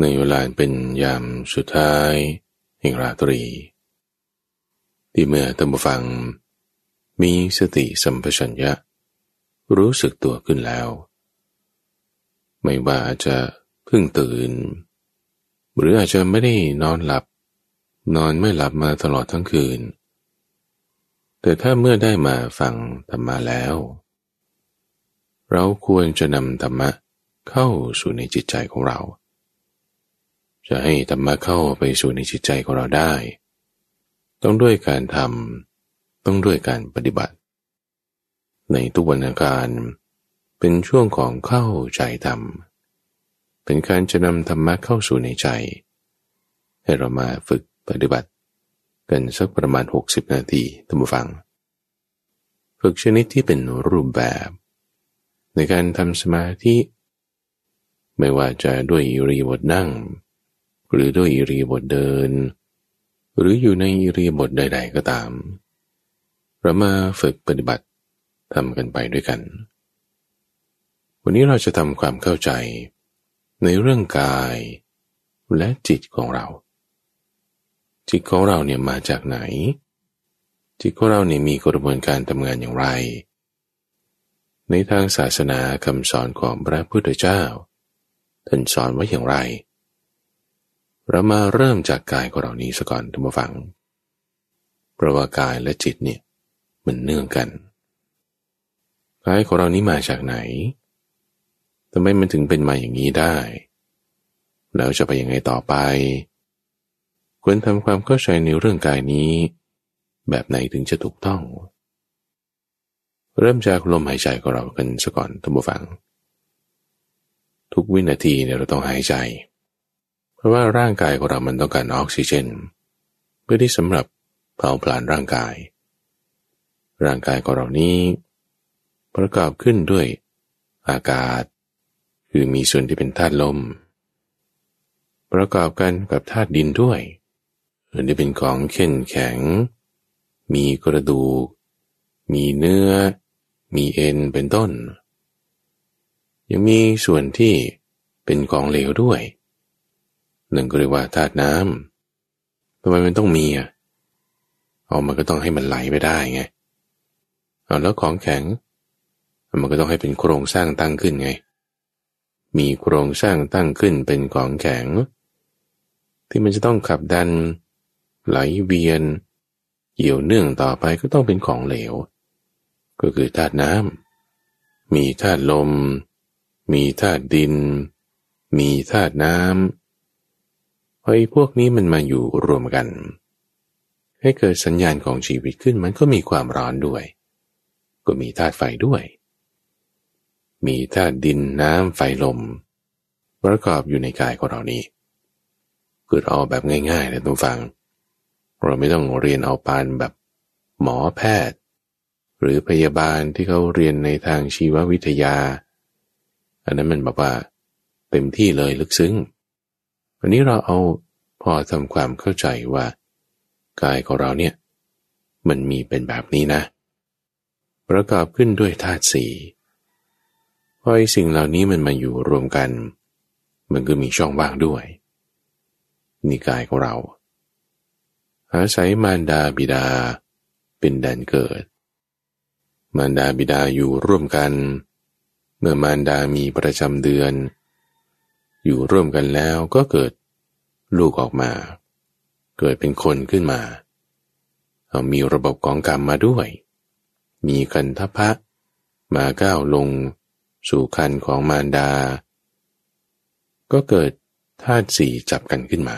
ในเวลาเป็นยามสุดท้ายแห่งราตรี ที่เมื่อท่านผู้ฟัง มีสติสัมปชัญญะ รู้สึกตัวขึ้นแล้ว ไม่ว่าจะเพิ่งตื่น หรืออาจจะไม่ได้นอนหลับ นอนไม่หลับมาตลอดทั้งคืน แต่ถ้าเมื่อได้มาฟังธรรมะแล้ว เราควรจะนำธรรมะเข้าสู่ในจิตใจของเรา จะให้ธรรมะเข้าไปสู่ในจิตใจของเราได้ ต้องด้วยการทำต้องด้วยการปฏิบัติ ในทุกวันอาการเป็นช่วงของเข้าใจธรรม เป็นการจะนำธรรมะเข้าสู่ในใจ ให้เรามาฝึกปฏิบัติ กันสักประมาณ 60 นาทีท่านผู้ฟัง ฝึกชนิดที่เป็นรูปแบบ ในการทำสมาธิ ไม่ว่าจะด้วยอิริยาบถนั่ง หรือด้วยอิริยาบถเดิน หรืออยู่ในอิริยาบถใด ๆ ก็ตามเรามาฝึกปฏิบัติทำกันไปด้วยกัน วันนี้เราจะทำความเข้าใจในเรื่องกายและจิตของเรา จิตของเราเนี่ยมาจากไหน จิตของเราเนี่ยมีกระบวนการทำงานอย่างไร ในทางศาสนาคำสอนของพระพุทธเจ้าท่านสอนไว้อย่างไร เรามาเริ่มจากกายของเรานี้ซะก่อนท่านผู้ฟัง เพราะว่ากายและจิตเนี่ยมันเนื่องกัน กายของเรานี้มาจากไหนทำไมมันถึงเป็นมาอย่างนี้ได้ แล้วจะไปยังไงต่อไป ควรทำความเข้าใจในเรื่องกายนี้ แบบไหนถึงจะถูกต้อง เริ่มจากลมหายใจของเรากันซะก่อนท่านผู้ฟัง ทุกวินาทีเนี่ยเราต้องหายใจ เพราะว่าร่างกายของเรามันต้องการออกซิเจน เพื่อที่สำหรับเผาผลาญร่างกาย ร่างกายของเรานี้ ประกอบขึ้นด้วยอากาศ คือมีส่วนที่เป็นธาตุลม ประกอบกันกับธาตุดินด้วยส่วนที่เป็นของเข้นแข็ง มีกระดูก มีเนื้อ มีเอ็นเป็นต้น ยังมีส่วนที่เป็นของเหลวด้วย หนึ่งก็เรียกว่าธาตุน้ำทำไมมันต้องมีอะเอามันก็ต้องให้มันไหลไปได้ไงเอาแล้วของแข็ง มันก็ต้องให้เป็นโครงสร้างตั้งขึ้นไง มีโครงสร้างตั้งขึ้นเป็นของแข็ง ที่มันจะต้องขับดัน ไหลเวียนเกี่ยวเนื่องต่อไปก็ต้องเป็นของเหลว ก็คือธาตุน้ำมีธาตุลม มีธาตุดิน มีธาตุน้ำ พอไอ้พวกนี้มันมาอยู่รวมกัน ให้เกิดสัญญาณของชีวิตขึ้นมันก็มีความร้อนด้วย ก็มีธาตุไฟด้วย มีธาตุดินน้ำไฟลม ประกอบอยู่ในกายของเรานี้เกิดเอาแบบง่ายๆเลยทุกฟัง เราไม่ต้องเรียนเอาปานแบบหมอแพทย์ หรือพยาบาลที่เขาเรียนในทางชีววิทยา อันนั้นมันแบบว่า เต็มที่เลยลึกซึ้ง วันนี้เราเอาพอทำความเข้าใจว่ากายของเราเนี่ย มันมีเป็นแบบนี้นะ ประกอบขึ้นด้วยธาตุสี่พอไอสิ่งเหล่านี้มันมาอยู่รวมกัน มันก็มีช่องว่างด้วย นี่กายของเรา อาศัยมารดาบิดา เป็นแดนเกิด มารดาบิดาอยู่ร่วมกัน เมื่อมารดามีประจำเดือน อยู่ร่วมกันแล้วก็เกิดลูกออกมา เกิดเป็นคนขึ้นมาเอามีระบบของกรรมมาด้วย มีคันทพะ มาก้าวลงสู่คันของมารดา ก็เกิดธาตุสี่จับกันขึ้นมา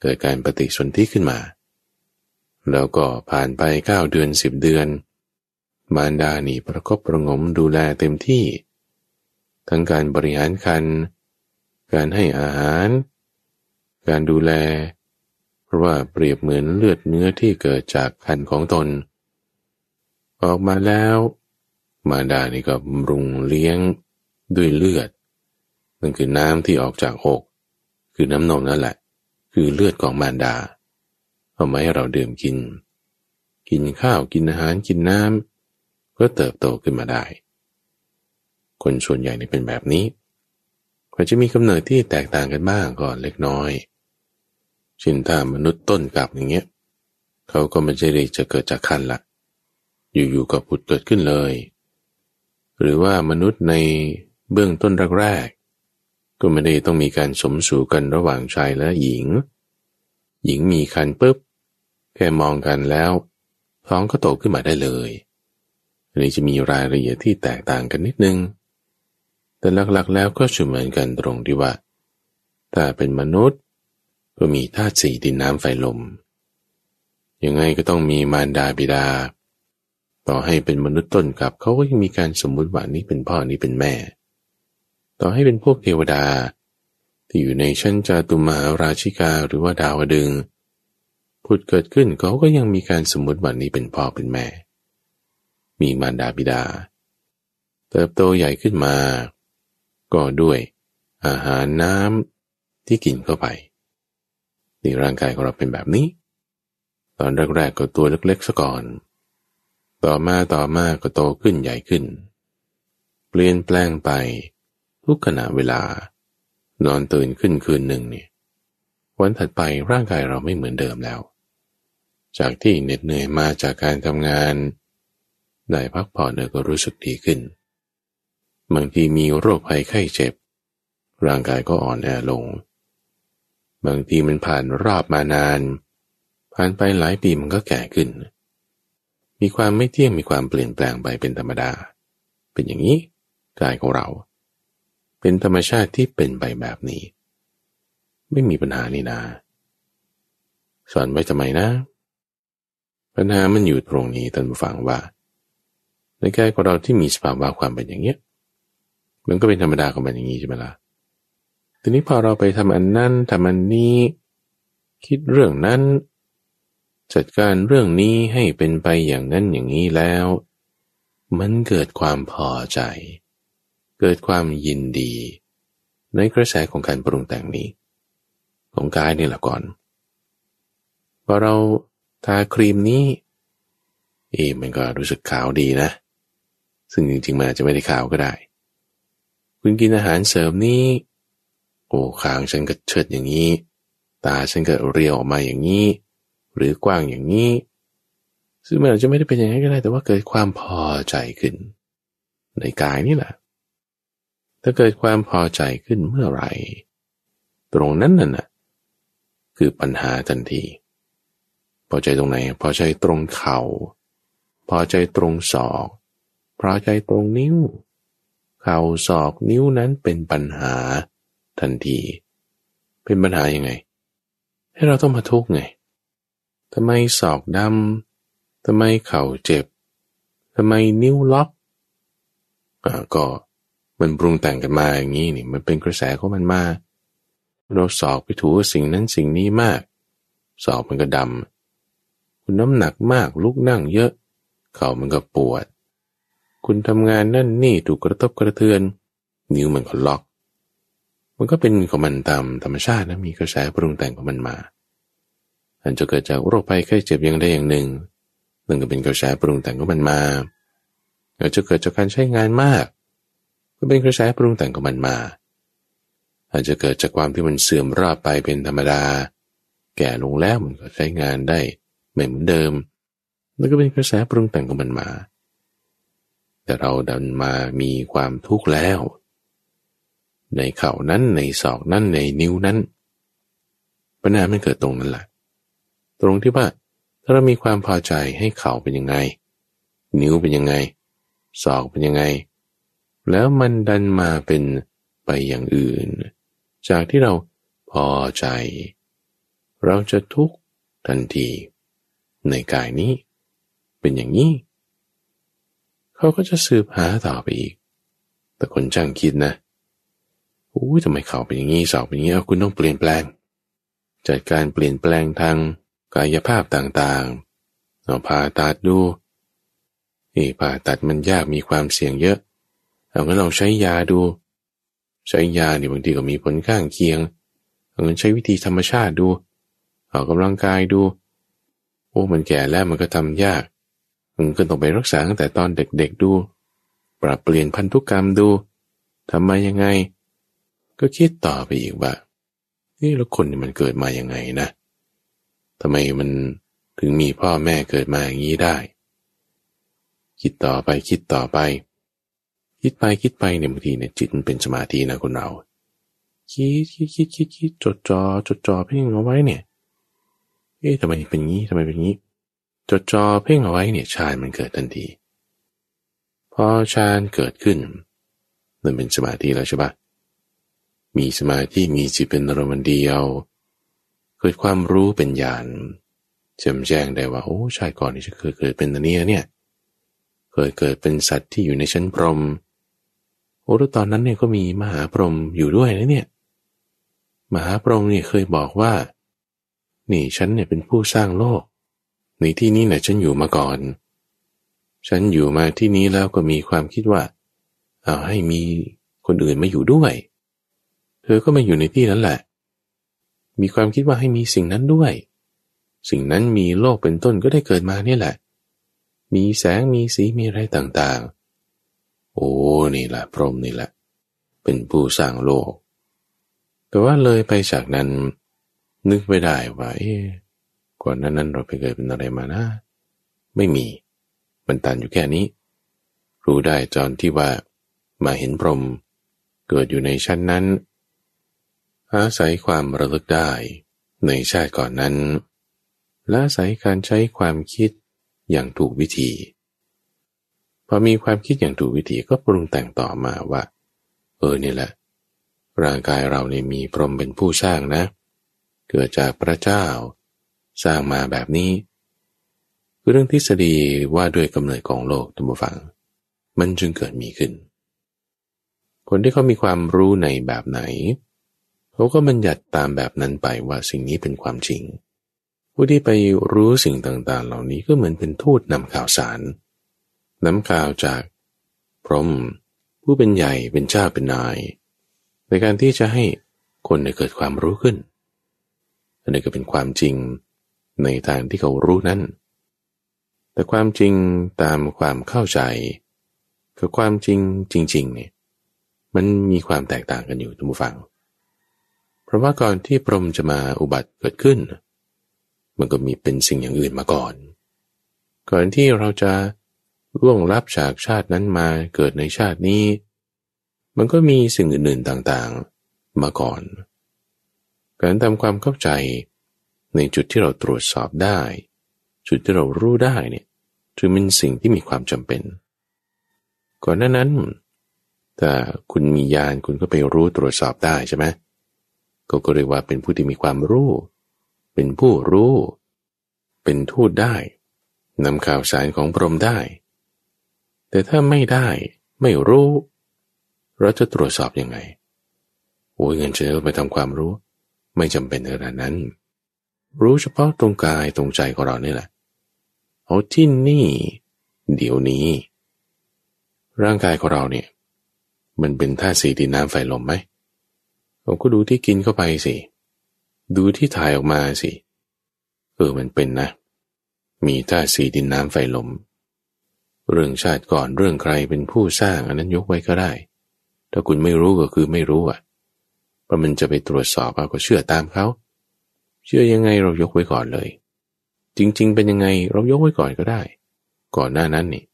เกิดการปฏิสนธิขึ้นมา แล้วก็ผ่านไปเก้าเดือนสิบเดือน มารดาหนีประกบประงมดูแลเต็มที่ ทั้งการบริหารคัน การให้อาหาร การดูแล เพราะว่าเปรียบเหมือนเลือดเนื้อที่เกิดจากคันของตน ออกมาแล้ว มาดานี่ก็บำรุงเลี้ยงด้วยเลือดนั่นคือน้ำที่ออกจากอก คือน้ำนมนั่นแหละ คือเลือดของมารดา เอามาให้เราดื่มกิน กินข้าวกินอาหารกินน้ำก็เติบโตขึ้นมาได้ คนส่วนใหญ่นี่เป็นแบบนี้ อาจะมีกำเนิดที่แตกต่างกันบ้างก่อนเล็กน้อยช่นถ้ามนุษย์ต้นกับอย่างเงี้ยเขาก็ไม่ใช่ได้จะเกิดจากคันละอยู่ๆก็ผุดเกิดขึ้นเลย หรือว่ามนุษย์ในเบื้องต้นแรกๆก็ไม่ได้ต้องมีการสมสู่กันระหว่างชายและหญิง หญิงมีคันปุ๊บ แค่มองกันแล้ว ท้องก็โตขึ้นมาได้เลยอันนี้จะมีรายละเอียดที่แตกต่างกันนิดนึง แต่หลักๆแล้วก็เหมือนกันตรงที่ว่า ถ้าเป็นมนุษย์ ก็มีธาตุสี่ดินน้ำไฟลม ยังไงก็ต้องมีมารดาบิดา ต่อให้เป็นมนุษย์ต้นกับเขาก็ยังมีการสมมุติว่านี้เป็นพ่อนี้เป็นแม่ ต่อให้เป็นพวกเทวดา ที่อยู่ในชั้นจาตุมาราชิกาหรือว่าดาวดึงผุดเกิดขึ้นเขาก็ยังมีการสมมติว่านี้เป็นพ่อเป็นแม่ มีมารดาบิดา เติบโตใหญ่ขึ้นมา ก็ด้วยอาหารน้ำที่กินเข้าไปนี่ร่างกายของเราเป็นแบบนี้ ตอนแรกๆก็ตัวเล็กๆซะก่อน ต่อมาต่อมาก็โตขึ้นใหญ่ขึ้น เปลี่ยนแปลงไปทุกขณะเวลา นอนตื่นขึ้นคืนหนึ่งเนี่ยวันถัดไปร่างกายเราไม่เหมือนเดิมแล้ว จากที่เหน็ดเหนื่อยมาจากการทำงาน ได้พักผ่อนเนก็รู้สึกดีขึ้น บางทีมีโรคภัยไข้เจ็บ ร่างกายก็อ่อนแอลง บางทีมันผ่านรอบมานาน ผ่านไปหลายปีมันก็แก่ขึ้น มีความไม่เที่ยงมีความเปลี่ยนแปลงไปเป็นธรรมดา เป็นอย่างนี้กายของเรา เป็นธรรมชาติที่เป็นไปแบบนี้ ไม่มีปัญหานี่นาสอนไว้ทำไมนะ ปัญหามันอยู่ตรงนี้ท่านผู้ฟังว่าในกายของเราที่มีสภาวะความเป็นอย่างเนี้ย มันก็เป็นธรรมดาของมันอย่างนี้ใช่ไหมละ่ะทีนี้พอเราไปทำอันนั้นทำอันนี้ คิดเรื่องนั้น จัดการเรื่องนี้ให้เป็นไปอย่างนั้นอย่างนี้แล้ว มันเกิดความพอใจ เกิดความยินดี ในกระแสของการปรุงแต่งนี้ ของกายนี่แหละก่อนพอเราทาครีมนี้ เอ๊มันก็รู้สึกขาวดีนะ ซึ่งจริงๆมันอาจจะไม่ได้ขาวก็ได้ คุณกินอาหารเสริมนี้โอ้คางฉันก็เชิดอย่างนี้ ตาฉันก็เรียวออกมาอย่างนี้ หรือกว้างอย่างนี้ ซึ่งมันอาจจะไม่ได้เป็นอย่างนั้นก็ได้ แต่ว่าเกิดความพอใจขึ้น ในกายนี่แหละ ถ้าเกิดความพอใจขึ้นเมื่อไหร่ ตรงนั้นน่ะคือปัญหาทันที พอใจตรงไหน พอใจตรงเขา่า พอใจตรงศอกพราะใจตรงนิ้ว เข่าศอกนิ้วนั้นเป็นปัญหาทันที เป็นปัญหายังไง ให้เราต้องมาทุกข์ไงทำไมศอกดำทำไมเข่าเจ็บทำไมนิ้วล็อกอ่าก็มันปรุงแต่งกันมาอย่างนี้นี่มันเป็นกระแสของมันมาเราสอกไปถูสิ่งนั้นสิ่งนี้มาก สอกมันก็ดำคุณน้ำหนักมากลุกนั่งเยอะ เข่ามันก็ปวด คุณทำงานนั่นนี่ถูกกระทบกระเทือน นิ้วมันก็ล็อก มันก็เป็นของมันตามธรรมชาตินะมีกระแสปรุงแต่งของมันมาอาจจะเกิดจากโรคภัยไข้เจ็บอย่างใดอย่างหนึ่งนั่นก็เป็นกระแสปรุงแต่งของมันมาอาจจะเกิดจากการใช้งานมาก ก็เป็นกระแสปรุงแต่งของมันมา อาจจะเกิดจากความที่มันเสื่อมรอบไปเป็นธรรมดา แก่ลงแล้วมันก็ใช้งานได้ไม่เหมือนเดิมนั่นก็เป็นกระแสปรุงแต่งของมันมา แต่เราดันมามีความทุกข์แล้ว ในเข่านั้นในศอกนั้นในนิ้วนั้นปัญหาไม่เกิดตรงนั้นแหละตรงที่ว่าถ้าเรามีความพอใจให้เข่าเป็นยังไง นิ้วเป็นยังไง ศอกเป็นยังไง แล้วมันดันมาเป็นไปอย่างอื่น จากที่เราพอใจ เราจะทุกข์ทันที ในกายนี้ เป็นอย่างนี้ เขาก็จะสืบหาต่อไปอีก แต่คนจ้างคิดนะอู้ทำไมเขาเป็นอย่างนี้สอบเป็นอย่างนี้คุณต้องเปลี่ยนแปลง จัดการเปลี่ยนแปลงทางกายภาพต่างๆเอาผ่าตัดดูเอ้ผ่าตัดมันยากมีความเสี่ยงเยอะ เอางั้นลองใช้ยาดู ใช้ยาเนี่ยบางทีก็มีผลข้างเคียง เอางั้นใช้วิธีธรรมชาติดู ออกกำลังกายดู โอ้มันแก่แล้วมันก็ทำยาก มันก็ต้องไปรักษาตั้งแต่ตอนเด็กๆดู ปรับเปลี่ยนพันธุกรรมดูทำมายังไง ก็คิดต่อไปอีกว่านี่แล้วคนนี่มันเกิดมาย่างไงนะทำไมมันถึงมีพ่อแม่เกิดมาอย่างนี้ได้ คิดต่อไปคิดต่อไป คิดไปคิดไปเนี่ยบางทีเนี่ยจิตมันเป็นสมาธินะคนเรา คิดคิดคิดคิดคิดจดจอจดจ่อเพ่งเอาไว้เนี่ย เอ๊ะทำไมเป็นงี้ทำไมเป็นงี้ จดจ่อเพ่งเอาไว้เนี่ยฌานมันเกิดทันทีพอฌานเกิดขึ้นมันเป็นสมาธิแล้วใช่ปะมีสมาธิมีจิตเป็นอารมณ์เดียว เกิดความรู้เป็นญาณแจ่มแจ้งได้ว่าโอ้ชายก่อนนี่จะเคยเกิดเป็นอันนี้เนี่ยเคยเกิดเป็นสัตว์ที่อยู่ในชั้นพรหมโอ้แล้วตอนนั้นเนี่ยก็มีมหาพรหมอยู่ด้วยนะเนี่ย มหาพรหมเนี่ยเคยบอกว่า นี่ฉันเนี่ยเป็นผู้สร้างโลก ในที่นี้นี่ยฉันอยู่มาก่อน ฉันอยู่มาที่นี้แล้วก็มีความคิดว่า เอาให้มีคนอื่นมาอยู่ด้วย เธอก็มาอยู่ในที่นั้นแหละ มีความคิดว่าให้มีสิ่งนั้นด้วย สิ่งนั้นมีโลกเป็นต้นก็ได้เกิดมาเนี่ยแหละ มีแสงมีสีมีอะไรต่างๆ โอ้นี่แหละพรหมนี่แหละ เป็นผู้สร้างโลก แต่ว่าเลยไปจากนั้น นึกไม่ได้ว่าเอ๊ ก่อนนั้นนั้นเราไปเกิดเป็นอะไรมานะ ไม่มี มันตันอยู่แค่นี้ รู้ได้จอนที่ว่ามาเห็นพรม เกิดอยู่ในชั้นนั้น อาศัยความระลึกได้ในชาติก่อนนั้น และอาศัยการใช้ความคิดอย่างถูกวิธี พอมีความคิดอย่างถูกวิธีก็ปรุงแต่งต่อมาว่า เออเนี่ยแหละ ร่างกายเราเนี่ยมีพรหมเป็นผู้สร้างนะ เกิดจากพระเจ้า สร้างมาแบบนี้เรื่องทฤษฎีว่าด้วยกำเนิดของโลกทุกฝัง มันจึงเกิดมีขึ้น คนที่เขามีความรู้ในแบบไหน เขาก็บัญญัติตามแบบนั้นไปว่าสิ่งนี้เป็นความจริง ผู้ที่ไปรู้สิ่งต่างๆ เหล่านี้ก็เหมือนเป็นทูตนำข่าวสารนำข่าวจากพรหมผู้เป็นใหญ่เป็นเจ้าเป็นนาย ในการที่จะให้คนได้เกิดความรู้ขึ้นอันนี้ก็เป็นความจริง ในทางที่เขารู้นั้น แต่ความจริงตามความเข้าใจ กับความจริงจริงๆเนี่ยมันมีความแตกต่างกันอยู่ทุกฝัง เพราะว่าก่อนที่พรหมจะมาอุบัติเกิดขึ้น มันก็มีเป็นสิ่งอย่างอื่นมาก่อน ก่อนที่เราจะร่วงรับจากชาตินั้นมาเกิดในชาตินี้ มันก็มีสิ่งอื่นๆต่างๆมาก่อน การทำความเข้าใจ ในจุดที่เราตรวจสอบได้ จุดที่เรารู้ได้เนี่ยถือเป็นสิ่งที่มีความจำเป็น ก่อนหน้านั้นถ้าคุณมีญาณคุณก็ไปรู้ตรวจสอบได้ใช่ไหมก็เรียกว่าเป็นผู้ที่มีความรู้ เป็นผู้รู้ เป็นทูตได้นำข่าวสารของพรหมได้ แต่ถ้าไม่ได้ไม่รู้ เราจะตรวจสอบยังไงโอ้ยเงินจะไปทำความรู้ ไม่จำเป็นขนาดนั้น รู้เฉพาะตรงกายตรงใจของเราเนี่แหละเอาที่นี่ เดี๋ยวนี้ ร่างกายของเราเนี่ย มันเป็นธาตุสีดินน้ำไฟลมไหมเราก็ดูที่กินเข้าไปสิ ดูที่ถ่ายออกมาสิ เออมันเป็นนะ มีธาตุสีดินน้ำไฟลม เรื่องชาติก่อนเรื่องใครเป็นผู้สร้างอันนั้นยกไว้ก็ได้ ถ้าคุณไม่รู้ก็คือไม่รู้อะเพราะมันจะไปตรวจสอบเอาก็เชื่อตามเขา เชื่อยังไงเรายกไว้ก่อนเลย จริง ๆ เป็นยังไงเรายกไว้ก่อนก็ได้ ก่อนหน้านั้นนี่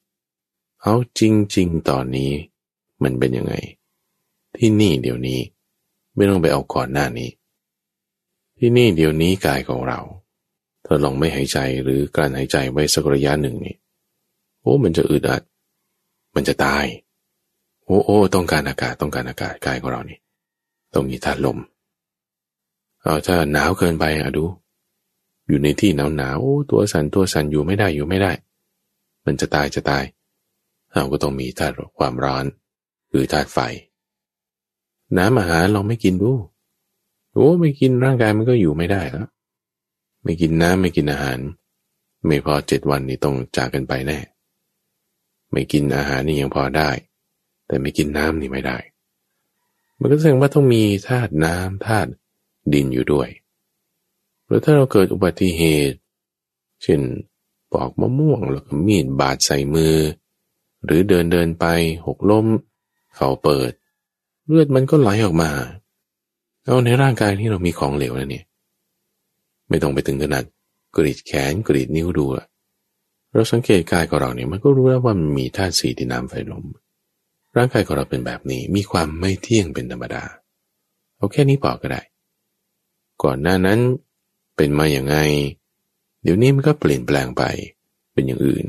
เอาจริง ๆ ตอนนี้ มันเป็นยังไง ที่นี่เดี๋ยวนี้ ไม่ต้องไปเอาก่อนหน้านี้ ที่นี่เดี๋ยวนี้กายของเราถ้าลองไม่หายใจหรือการหายใจไว้สักระยะหนึ่งนี่โอ้ มันจะอึดอัด มันจะตาย โอ้โอ้ต้องการอากาศต้องการอากาศกายของเรานี่ต้องมีธาตุลม เอาถ้าหนาวเกินไปอะดู อยู่ในที่หนาวหนาวตัวสันตัวสันอยู่ไม่ได้อยู่ไม่ได้ มันจะตายจะตายเราก็ต้องมีธาตุความร้อนคือธาตุไฟ น้ำอาหารลองไม่กินดูโอ้ไม่กินร่างกายมันก็อยู่ไม่ได้แล้วไม่กินน้ำไม่กินอาหาร ไม่พอเจ็ดวันนี้ต้องจากกันไปแน่ ไม่กินอาหารนี่ยังพอได้ แต่ไม่กินน้ำนี่ไม่ได้ มันก็แสดงว่าต้องมีธาตุน้ำธาตุ ดินอยู่ด้วยแล้วถ้าเราเกิดอุบัติเหตุ เช่นปอกมะม่วงแล้วก็มีดบาดใส่มือ หรือเดินเดินไปหกล้ม เขาเปิด เลือดมันก็ไหลออกมาเอาในร่างกายที่เรามีของเหลวแล้วเนี่ย ไม่ต้องไปถึงขนาดกรีดแขนกรีดนิ้วดูละเราสังเกตกายของเราเนี่ยมันก็รู้แล้วว่ามันมีธาตุสีดินน้ำไฟลมร่างกายของเราเป็นแบบนี้มีความไม่เที่ยงเป็นธรรมดาเอาแค่นี้พอก็ได้ ก่อนหน้านั้นเป็นมาอย่างไง เดี๋ยวนี้มันก็เปลี่ยนแปลงไป เป็นอย่างอื่น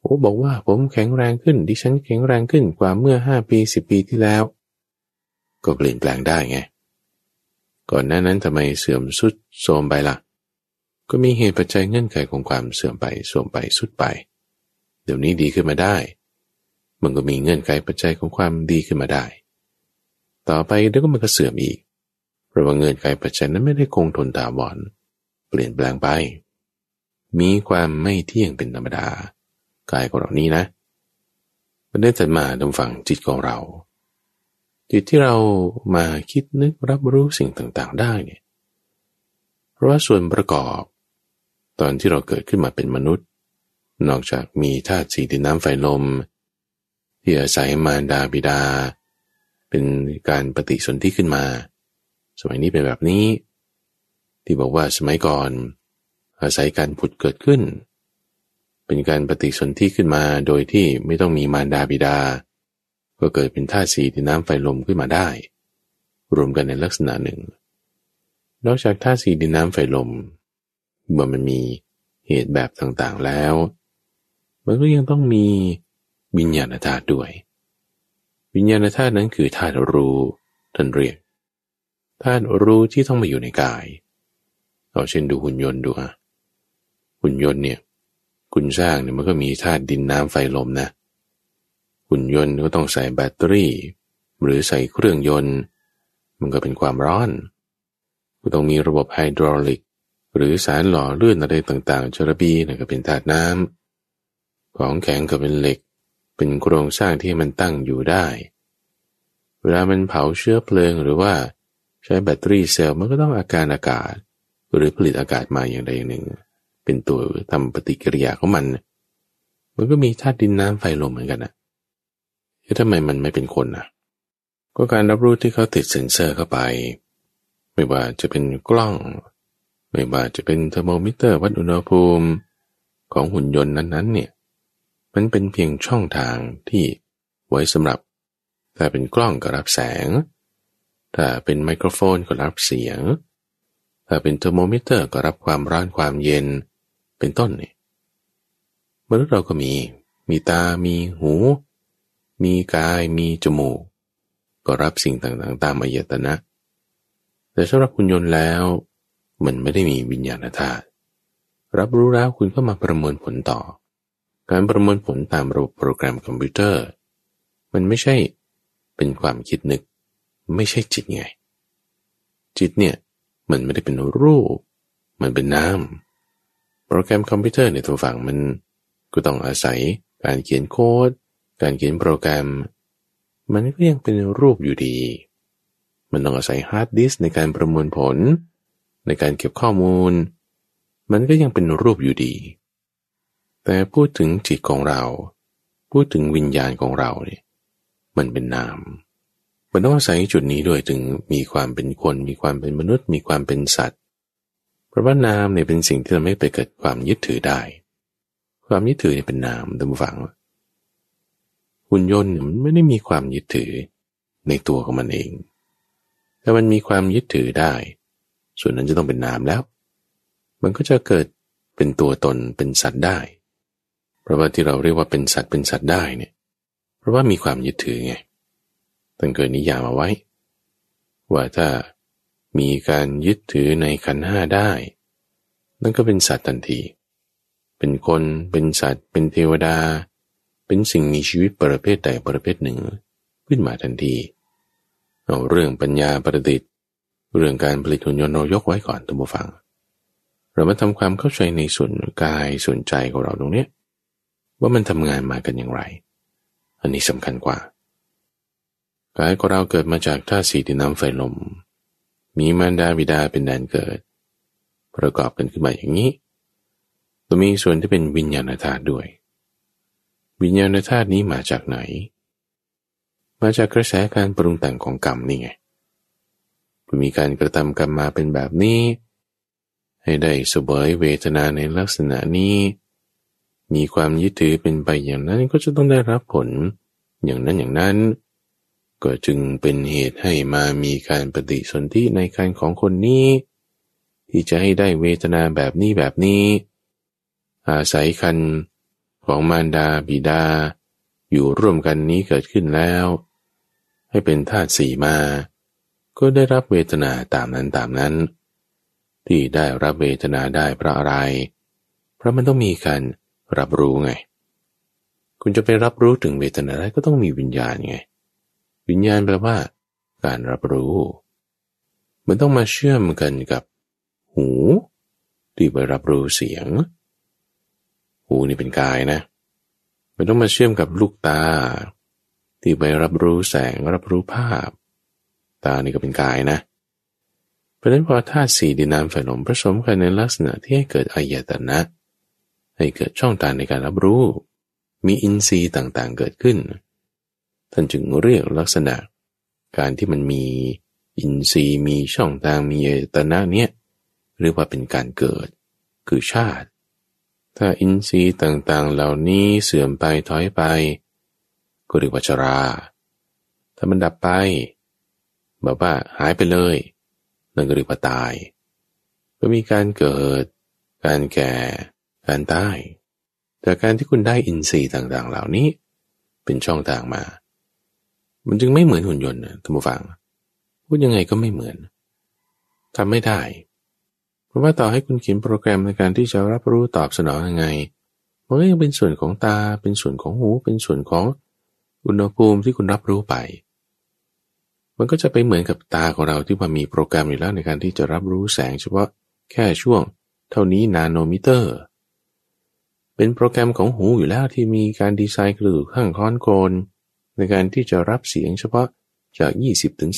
โอ้บอกว่าผมแข็งแรงขึ้น ดิฉันแข็งแรงขึ้นกว่าเมื่อห้าปีสิบปีที่แล้ว ก็เปลี่ยนแปลงได้ไง ก่อนหน้านั้นทำไมเสื่อมสุดโทรมไปละ่ะ ก็มีเหตุปัจจัยเงื่อนไขของความเสื่อมไปโทรมไปสุดไป เดี๋ยวนี้ดีขึ้นมาได้ มันก็มีเงื่อนไขปัจจัยของความดีขึ้นมาได้ ต่อไปเดี๋ยวก็มันก็เสื่อมอีก เพราะว่าเงื่อนไขปัจจัยนั้นไม่ได้คงทนตาวอนเปลี่ยนแปลงไป มีความไม่เที่ยงเป็นธรรมดากายของเรานี้นะมันได้จัดมาดำฝังจิตของเรา จิตที่เรามาคิดนึกรับรู้สิ่งต่างๆ ได้เนี่ยเพราะว่าส่วนประกอบ ตอนที่เราเกิดขึ้นมาเป็นมนุษย์ นอกจากมีธาตุสีดินน้ำไฟลม ที่อาศัยมารดาบิดา เป็นการปฏิสนธิขึ้นมา สมัยนี้เป็นแบบนี้ ที่บอกว่าสมัยก่อน อาศัยการผุดเกิดขึ้น เป็นการปฏิสนธิขึ้นมาโดยที่ไม่ต้องมีมารดาบิดา ก็เกิดเป็นธาตุสีที่น้ำไฟลมขึ้นมาได้ รวมกันในลักษณะหนึ่ง นอกจากธาตุสีดินน้ำไฟลมเมื่อมันมีเหตุแบบต่างๆแล้ว มันก็ยังต้องมีวิญญาณธาตุด้วย วิญญาณธาตุนั้นคือธาตุรู้ท่านเรียก ธาตุรู้ที่ต้องมาอยู่ในกายเอาเช่นดูหุ่นยนต์ดูอะหุ่นยนต์เนี่ยคุณสร้างเนี่ยมันก็มีธาตุดินน้ำไฟลมนะ หุ่นยนต์ก็ต้องใส่แบตเตอรี่ หรือใส่เครื่องยนต์ มันก็เป็นความร้อนก็ต้องมีระบบไฮดรอลิก หรือสารหล่อเลื่อนอะไรต่างๆจาระบีนั่นก็เป็นธาตุน้ำของแข็งก็เป็นเหล็ก เป็นโครงสร้างที่มันตั้งอยู่ได้ เวลามันเผาเชื้อเพลิงหรือว่า ใช้แบตเตอรี่เซลล์มันก็ต้องอาศัยอากาศ หรือผลิตอากาศมาอย่างใดอย่างหนึ่ง เป็นตัวทำปฏิกิริยาของมัน มันก็มีธาตุดินน้ำไฟลมเหมือนกันนะแล้วทำไมมันไม่เป็นคนนะก็การรับรู้ที่เขาติดเซ็นเซอร์เข้าไป ไม่ว่าจะเป็นกล้อง ไม่ว่าจะเป็นเทอร์โมมิเตอร์วัดอุณหภูมิของหุ่นยนต์นั้นๆ เนี่ย มันเป็นเพียงช่องทางที่ไว้สำหรับถ้าเป็นกล้องก็รับแสง ถ้าเป็นไมโครโฟนก็รับเสียง ถ้าเป็นเทอร์โมมิเตอร์ก็รับความร้อนความเย็น เป็นต้นเนี่ยมนุษย์เราก็มี มีตา มีหู มีกาย มีจมูก ก็รับสิ่งต่างๆ ตามอายตนะ แต่สำหรับคุณยนต์แล้ว มันไม่ได้มีวิญญาณธาตุ รับรู้แล้วคุณก็มาประเมินผลต่อ การประเมินผลตามระบบโปรแกรมคอมพิวเตอร์ มันไม่ใช่เป็นความคิดนึก ไม่ใช่จิตไง จิตเนี่ย มันไม่ได้เป็นรูป มันเป็นน้ำโปรแกรมคอมพิวเตอร์ในตัวฝั่งมันก็ต้องอาศัยการเขียนโค้ด การเขียนโปรแกรม มันก็ยังเป็นรูปอยู่ดี มันต้องอาศัยฮาร์ดดิสก์ในการประมวลผล ในการเก็บข้อมูล มันก็ยังเป็นรูปอยู่ดี แต่พูดถึงจิตของเรา พูดถึงวิญญาณของเราเนี่ย มันเป็นนาม มันต้องอาศัยจุดนี้ด้วยถึงมีความเป็นคน มีความเป็นมนุษย์ มีความเป็นสัตว์ เพราะว่านามเนี่ยเป็นสิ่งที่ทำให้ไปเกิดความยึดถือได้ ความยึดถือเนี่ยเป็นนามตามฝังหุ่นยนต์มันไม่ได้มีความยึดถือในตัวของมันเองถ้ามันมีความยึดถือได้ ส่วนนั้นจะต้องเป็นนามแล้ว มันก็จะเกิดเป็นตัวตนเป็นสัตว์ได้ เพราะว่าที่เราเรียกว่าเป็นสัตว์เป็นสัตว์ได้เนี่ย เพราะว่ามีความยึดถือไง ตั้งเกิดนิยามเอาไว้ ว่าถ้ามีการยึดถือในขันห้าได้ นั่นก็เป็นสัตว์ทันที เป็นคนเป็นสัตว์ เป็นเทวดา เป็นสิ่งมีชีวิตประเภทใดประเภทหนึ่ง ขึ้นมาทันที เอาเรื่องปัญญาประดิษฐ์ เรื่องการผลิตหุ่นยนต์เรายกไว้ก่อนตัมฟัง เรามาทำความเข้าใจในส่วนกายส่วนใจของเราตรงนี้ว่ามันทำงานมากันอย่างไร อันนี้สำคัญกว่า กายของเราเกิดมาจากธาตุสีที่น้ำไฟลม มีมารดาบิดาเป็นแดนเกิด ประกอบกันขึ้นมาอย่างนี้ตัวมีส่วนที่เป็นวิญญาณธาตุด้วย วิญญาณธาตุนี้มาจากไหน มาจากกระแสการปรุงแต่งของกรรมนี่ไงมีการกระทำกรรมมาเป็นแบบนี้ ให้ได้สบยเวทนาในลักษณะนี้ มีความยึดถือเป็นไปอย่างนั้นก็จะต้องได้รับผลอย่างนั้นอย่างนั้น ก็จึงเป็นเหตุให้มามีการปฏิสนธิในการของคนนี้ ที่จะให้ได้เวทนาแบบนี้แบบนี้ อาศัยคันของมารดาบิดา อยู่ร่วมกันนี้เกิดขึ้นแล้ว ให้เป็นธาตุสีมา ก็ได้รับเวทนาตามนั้นตามนั้น ที่ได้รับเวทนาได้เพราะอะไร เพราะมันต้องมีการรับรู้ไง คุณจะไปรับรู้ถึงเวทนาได้ก็ต้องมีวิญญาณไง วิญญาณแปลว่า การรับรู้ มันต้องมาเชื่อมกันกับหู ที่ไปรับรู้เสียง หูนี่เป็นกายนะ มันต้องมาเชื่อมกับลูกตา ที่ไปรับรู้แสงรับรู้ภาพ ตานี่ก็เป็นกายนะ เพราะฉะนั้นพอธาตุสี่ดินน้ำไฟลมผสมกันในลักษณะที่ให้เกิดอายตนะให้เกิดช่องทางในการรับรู้ มีอินทรีย์ต่างๆเกิดขึ้น ท่านจึงเรียกลักษณะ การที่มันมีอินทรีย์มีช่องทางมีอายตนะเนี่ยเรียกว่าเป็นการเกิด คือชาติ ถ้าอินทรีย์ต่างๆ เหล่านี้เสื่อมไปถอยไป ก็เรียกว่าชรา ถ้ามันดับไปแบบว่าหายไปเลยนั่นก็เรียกว่าตาย ก็มีการเกิด การแก่ การตายแต่การที่คุณได้อินทรีย์ต่างๆ เหล่านี้ เป็นช่องทางมา มันจึงไม่เหมือนหุ่นยนต์นะท่านผู้ฟัง พูดยังไงก็ไม่เหมือนทำไม่ได้ เพราะว่าต่อให้คุณเขียนโปรแกรมในการที่จะรับรู้ตอบสนองยังไง มันก็ยังเป็นส่วนของตา เป็นส่วนของหู เป็นส่วนของอุณหภูมิที่คุณรับรู้ไป มันก็จะไปเหมือนกับตาของเราที่ว่ามีโปรแกรมอยู่แล้วในการที่จะรับรู้แสงเฉพาะแค่ช่วง เท่านี้นาโนมิเตอร์ เป็นโปรแกรมของหูอยู่แล้วที่มีการดีไซน์กระดูกข้างค้อนโกน ในการที่จะรับเสียงเฉพาะจาก 20 ถึง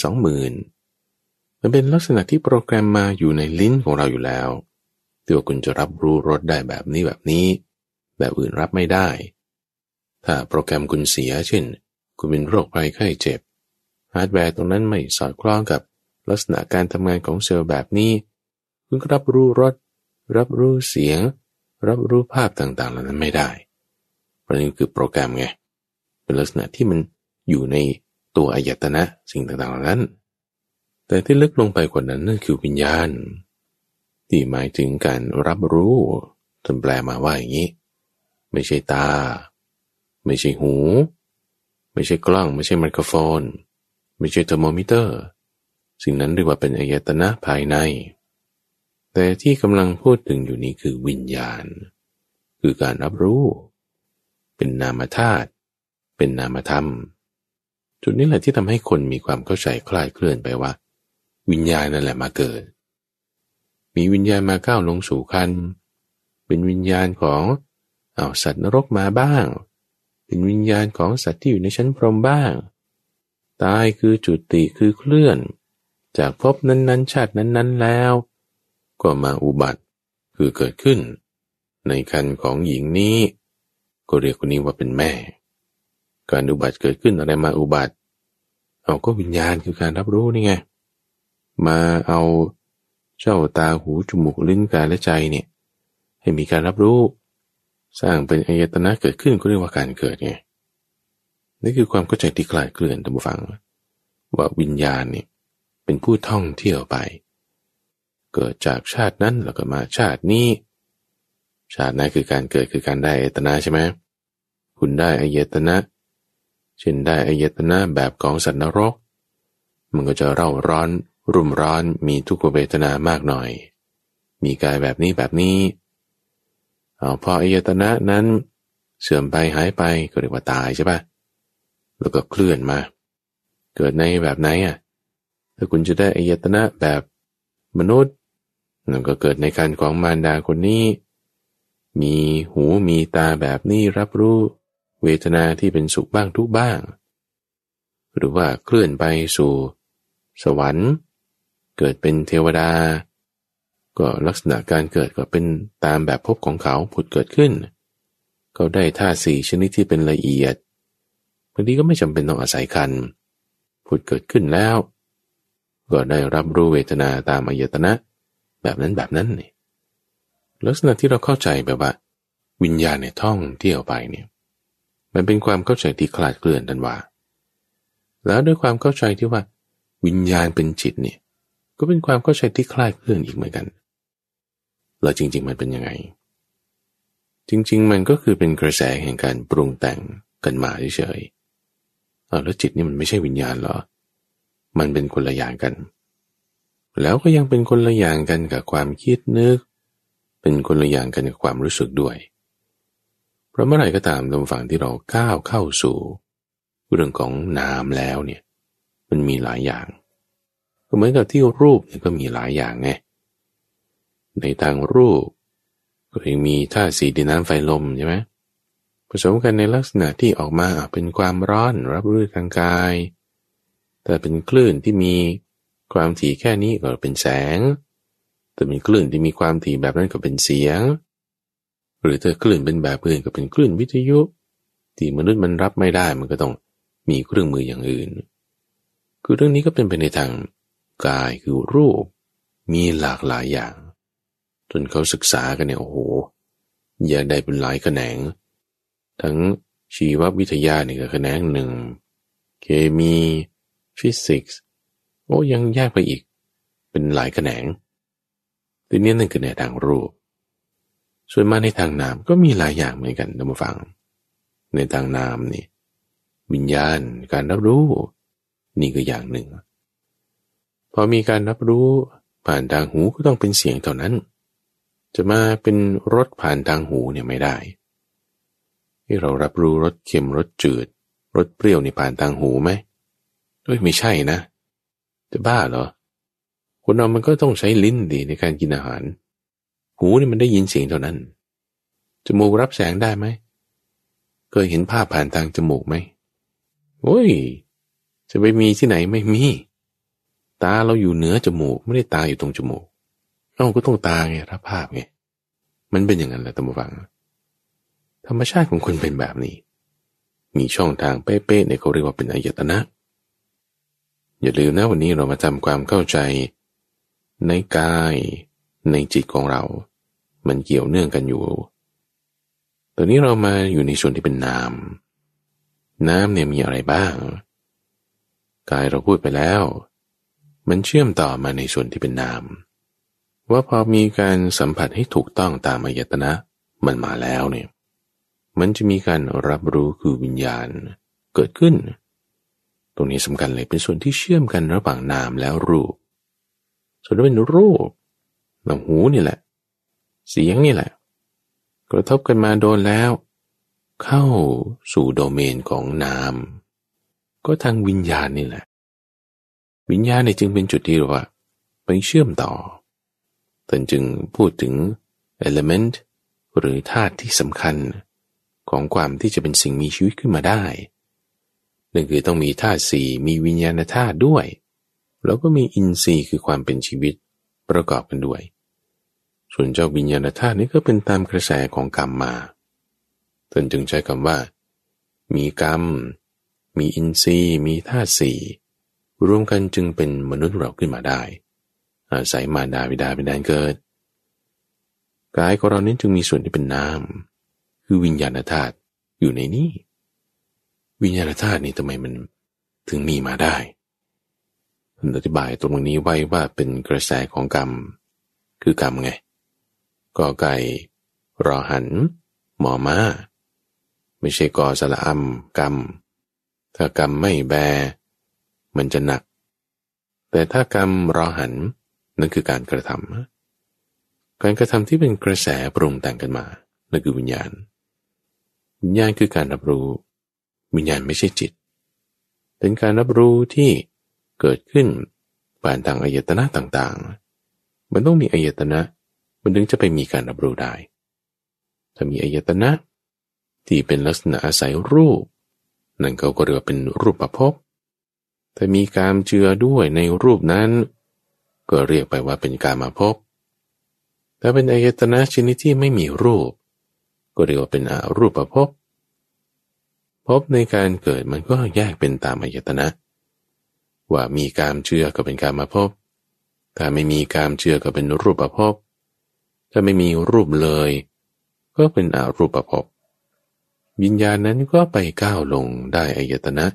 20,000 มันเป็นลักษณะที่โปรแกรมมาอยู่ในลิ้นของเราอยู่แล้วตัวคุณจะรับรู้รสได้แบบนี้แบบนี้ แบบอื่นรับไม่ได้ ถ้าโปรแกรมคุณเสียเช่น คุณเป็นโรคภัยไข้เจ็บฮาร์ดแวร์ตรงนั้นไม่สอดคล้องกับลักษณะการทำงานของเซลล์แบบนี้ คุณก็รับรู้รสรับรู้เสียง รับรู้ภาพต่างๆเหล่านั้นไม่ได้เพราะนี่คือโปรแกรมไงเป็นลักษณะที่มัน อยู่ในตัวอายตนะสิ่งต่างๆเหล่านั้น แต่ที่ลึกลงไปกว่านั้นนั่นคือวิญญาณ ที่หมายถึงการรับรู้ทนแปลมาว่าอย่างนี้ ไม่ใช่ตา ไม่ใช่หู ไม่ใช่กล้อง ไม่ใช่ไมโครโฟน ไม่ใช่เทอร์โมมิเตอร์ สิ่งนั้นเรียกว่าเป็นอายตนะภายใน แต่ที่กำลังพูดถึงอยู่นี้คือวิญญาณ คือการรับรู้ เป็นนามธาตุเป็นนามธรรม จุดนี้แหละที่ทำให้คนมีความเข้าใจคลายเคลื่อนไปว่า วิญญาณนั่นแหละมาเกิด มีวิญญาณมาก้าวลงสู่คัน เป็นวิญญาณของเอาสัตว์นรกมาบ้าง เป็นวิญญาณของสัตว์ที่อยู่ในชั้นพรหมบ้าง ตายคือจุติคือเคลื่อน จากภพนั้นๆ ชาตินั้นๆแล้ว ก็มาอุบัติคือเกิดขึ้น ในคันของหญิงนี้ ก็เรียกคนนี้ว่าเป็นแม่ การอุบัติเกิดขึ้นอะไรมาอุบัติเอาก็วิญญาณคือการรับรู้นี่ไง มาเอาเจ้าตาหูจมูกลิ้นกายและใจเนี่ย ให้มีการรับรู้ สร้างเป็นอายตนะเกิดขึ้นก็เรียกว่าการเกิดไงนี่คือความเข้าใจที่คลายเคลื่อนท่านผู้ฟัง ว่าวิญญาณเนี่ยเป็นผู้ท่องเที่ยวไป เกิดจากชาตินั้นแล้วก็มาชาตินี้ ชาตินั้นคือการเกิดคือการได้อายตนะใช่ไหมคุณได้อายตนะเเช่นได้อายตนะแบบของสัตว์นรก มันก็จะเร่าร้อน รุ่มร้อนมีทุกขเวทนามากหน่อย มีกายแบบนี้แบบนี้เอาพออายตนะนั้น เสื่อมไปหายไปก็เรียกว่าตายใช่ปะแล้วก็เคลื่อนมา เกิดในแบบไหนอะถ้าคุณจะได้อายตนะแบบมนุษย์นั่นก็เกิดในการของมารดาคนนี้ มีหูมีตาแบบนี้รับรู้ เวทนาที่เป็นสุขบ้างทุกบ้าง หรือว่าเคลื่อนไปสู่ สวรรค์ เกิดเป็นเทวดา ก็ลักษณะการเกิดก็เป็นตามแบบพบของเขาผุดเกิดขึ้น เขาได้ท่าสี่ชนิดที่เป็นละเอียดบางทีก็ไม่จำเป็นต้องอาศัยคันผุดเกิดขึ้นแล้ว ก็ได้รับรู้เวทนาตามอายตนะ แบบนั้นแบบนั้นนี่ลักษณะที่เราเข้าใจแบบว่า วิญญาณในท่องเที่ยวไปเนี่ย มันเป็นความเข้าใจที่คลาดเคลื่อนดันว่า แล้วด้วยความเข้าใจที่ว่า วิญญาณเป็นจิตเนี่ย ก็เป็นความเข้าใจที่คลาดเคลื่อนอีกเหมือนกัน แล้วจริง ๆ มันเป็นยังไง จริง ๆ มันก็คือเป็นกระแสแห่งการปรุงแต่งกันมาเฉยๆเอาแล้วจิตนี่มันไม่ใช่วิญญาณเหรอ มันเป็นคนละอย่างกัน แล้วก็ยังเป็นคนละอย่างกันกับความคิดนึก เป็นคนละอย่างกันกับความรู้สึกด้วย เพราะเมื่อไหร่ก็ตามตรงฝั่งที่เราก้าวเข้าสู่ เรื่องของนามแล้วเนี่ย มันมีหลายอย่างเหมือนกับที่รูปเนี่ยก็มีหลายอย่างไงในทางรูป ก็ยังมีธาตุสีดินน้ำไฟลมใช่ไหมผสมกันในลักษณะที่ออกมาเป็นความร้อนรับรู้ทางกาย แต่เป็นคลื่นที่มีความถี่แค่นี้ก็เป็นแสง แต่เป็นคลื่นที่มีความถี่แบบนั้นก็เป็นเสียง หรือถ้าคลื่นเป็นแบบอื่นก็เป็นคลื่นวิทยุที่มนุษย์มันรับไม่ได้มันก็ต้องมีเครื่องมืออย่างอื่น คือเรื่องนี้ก็เป็นไปในทางกายคือรูป มีหลากหลายอย่าง จนเขาศึกษากันเนี่ยโอ้โหอยากได้เป็นหลายแขนง ทั้งชีววิทยาเนี่ก็แขนงหนึ่ง เคมีฟิสิกส์โอ้ยังแยกไปอีก เป็นหลายแขนงทีนี้นั่นคือในทางรูป ส่วนมาในทางนามก็มีหลายอย่างเหมือนกันท่านผู้ฟัง ในทางนามนี่วิญญาณการรับรู้ นี่ก็อย่างหนึ่ง พอมีการรับรู้ผ่านทางหูก็ต้องเป็นเสียงเท่านั้น จะมาเป็นรสผ่านทางหูเนี่ยไม่ได้ที่เรารับรู้รสเค็มรสจืดรสเปรี้ยวในผ่านทางหูไหมเอ้ยไม่ใช่นะ จะบ้าเหรอคนเรามันก็ต้องใช้ลิ้นดีในการกินอาหาร หูนี่มันได้ยินเสียงเท่านั้น จมูกรับแสงได้ไหม เคยเห็นภาพผ่านทางจมูกไหมโอ้ย จะไปมีที่ไหนไม่มี ตาเราอยู่เหนือจมูก ไม่ได้ตาอยู่ตรงจมูก เอ้าก็ต้องตาไงรับภาพไง มันเป็นอย่างนั้นแหละตั้มฟัง ธรรมชาติของคนเป็นแบบนี้ มีช่องทางเป๊ะๆในเขาเรียกว่าเป็นอายตนะ อย่าลืมนะวันนี้เรามาทำความเข้าใจ ในกายในจิตของเรา มันเกี่ยวเนื่องกันอยู่ตอนนี้เรามาอยู่ในส่วนที่เป็นนาม น้ำเนี่ยมีอะไรบ้าง กายเราพูดไปแล้ว มันเชื่อมต่อมาในส่วนที่เป็นนาม ว่าพอมีการสัมผัสให้ถูกต้องตามอายตนะมันมาแล้วเนี่ย มันจะมีการรับรู้คือวิญญาณเกิดขึ้น ตรงนี้สำคัญเลยเป็นส่วนที่เชื่อมกันระหว่างนามแล้วรูป ส่วนที่เป็นรูปลำหูนี่แหละ เสียงนี่แหละ กระทบกันมาโดนแล้ว เข้าสู่โดเมนของนาม ก็ทางวิญญาณนี่แหละ วิญญาณนี่จึงเป็นจุดที่เราว่าไปเชื่อมต่อท่านจึงพูดถึง element หรือธาตุที่สำคัญของความที่จะเป็นสิ่งมีชีวิตขึ้นมาได้นั่นคือต้องมีธาตุสี่มีวิญญาณธาตุด้วย แล้วก็มีอินทรีย์คือความเป็นชีวิตประกอบกันด้วย ส่วนเจ้าวิญญาณธาตุนี้ก็เป็นตามกระแสของกรรมมาท่านจึงใช้คำว่า มีกรรม มีอินทรีย์ มีธาตุสี่รวมกันจึงเป็นมนุษย์เราขึ้นมาได้ อาศัยมาดาวิดาเป็นแดนเกิด กายของเรานี้จึงมีส่วนที่เป็นน้ำคือวิญญาณธาตุอยู่ในนี้ วิญญาณธาตุนี้ทำไมมันถึงมีมาได้ท่านอธิบายตรงนี้ไว้ว่าเป็นกระแสของกรรม คือกรรมไง กอไก่ รอหัน หมอมาไม่ใช่กอสละอัมกรรม ถ้ากรรมไม่แบ มันจะหนัก แต่ถ้ากรรมรอหันนั่นคือการกระทำการกระทำที่เป็นกระแสปรุงแต่งกันมานั่นคือวิญญาณ วิญญาณคือการรับรู้ วิญญาณไม่ใช่จิต เป็นการรับรู้ที่เกิดขึ้นผ่านทางอายตนะต่างๆ มันต้องมีอายตนะ มันถึงจะไปมีการรับรู้ได้ ถ้ามีอายตนะ ที่เป็นลักษณะอาศัยรูป นั่นเขาก็เรียกว่าเป็นรูปประพบถ้ามีการเจือด้วยในรูปนั้น ก็เรียกไปว่าเป็นการมาพบถ้าเป็นอายตนะชนิดที่ไม่มีรูป ก็เรียกว่าเป็นอารูปภพภพบในการเกิดมันก็แยกเป็นตามอายตนะ ว่ามีกามเชื่อก็เป็นการมาพบถ้าไม่มีกามเชื่อก็เป็นรูปประพบ ถ้าไม่มีรูปเลย ก็เป็นอารูปประพบวิญญาณนั้นก็ไปก้าวลงได้อายตนะ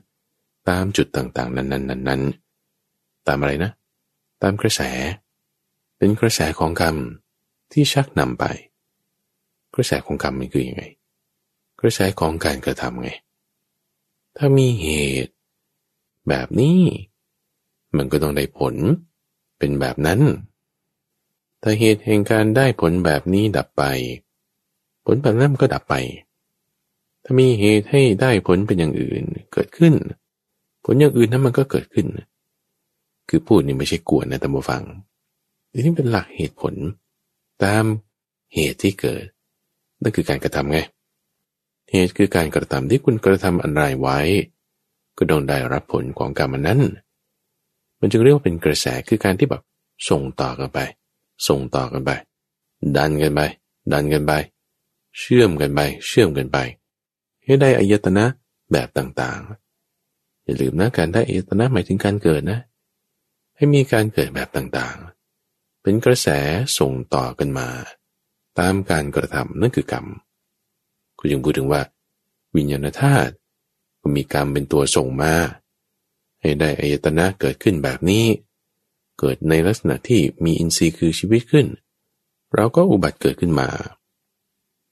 ตามจุดต่างๆ นั้นๆๆตามอะไรนะ ตามกระแส เป็นกระแสของกรรมที่ชักนำไป กระแสของกรรมมันคืออยังไง กระแสของการกระทำไง ถ้ามีเหตุ แบบนี้ มันก็ต้องได้ผล เป็นแบบนั้น ถ้าเหตุแห่งการได้ผลแบบนี้ดับไป ผลแบบนั้นก็ดับไป ถ้ามีเหตุให้ได้ผลเป็นอย่างอื่นเกิดขึ้น ผลอย่างอื่นนั้นมันก็เกิดขึ้น คือพูดนี่ไม่ใช่กวนนะท่านผู้ฟังนี่เป็นหลักเหตุผล ตามเหตุที่เกิด นั่นคือการกระทำไง เหตุคือการกระทำที่คุณกระทำอะไรไว้ ก็ต้องได้รับผลของกรรมนั้น มันจึงเรียกว่าเป็นกระแสคือการที่แบบส่งต่อกันไป ส่งต่อกันไป ดันกันไป ดันกันไป เชื่อมกันไป เชื่อมกันไป ให้ได้อายตนะแบบต่างๆ อย่าลืมนะการได้อายตนะหมายถึงการเกิดนะ ให้มีการเกิดแบบต่างๆ เป็นกระแสส่งต่อกันมา ตามการกระทำนั่นคือกรรมคุณยังพูดถึงว่า วิญญาณธาตุก็มีกรรมเป็นตัวส่งมา ให้ได้อายตนะเกิดขึ้นแบบนี้ เกิดในลักษณะที่มีอินทรีย์คือชีวิตขึ้น เราก็อุบัติเกิดขึ้นมา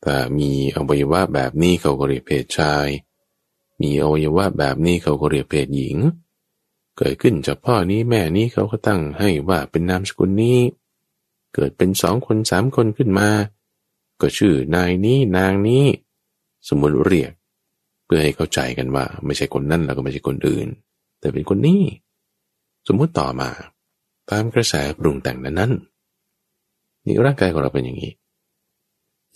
ถ้ามีอวัยวะแบบนี้เขาก็เรียกเพศชาย มีอวัยวะแบบนี้เขาก็เรียกเพศหญิง เกิดขึ้นจากพ่อนี้แม่นี้เขาก็ตั้งให้ว่าเป็นนามสกุลนี้ เกิดเป็นสองคนสามคนขึ้นมา ก็ชื่อนายนี้นางนี้ สมมติเรียก เพื่อให้เข้าใจกันว่า ไม่ใช่คนนั่นแล้วก็ไม่ใช่คนอื่น แต่เป็นคนนี้ สมมติต่อมา ตามกระแสปรุงแต่งนั้นนั้นนี่ร่างกายของเราเป็นอย่างนี้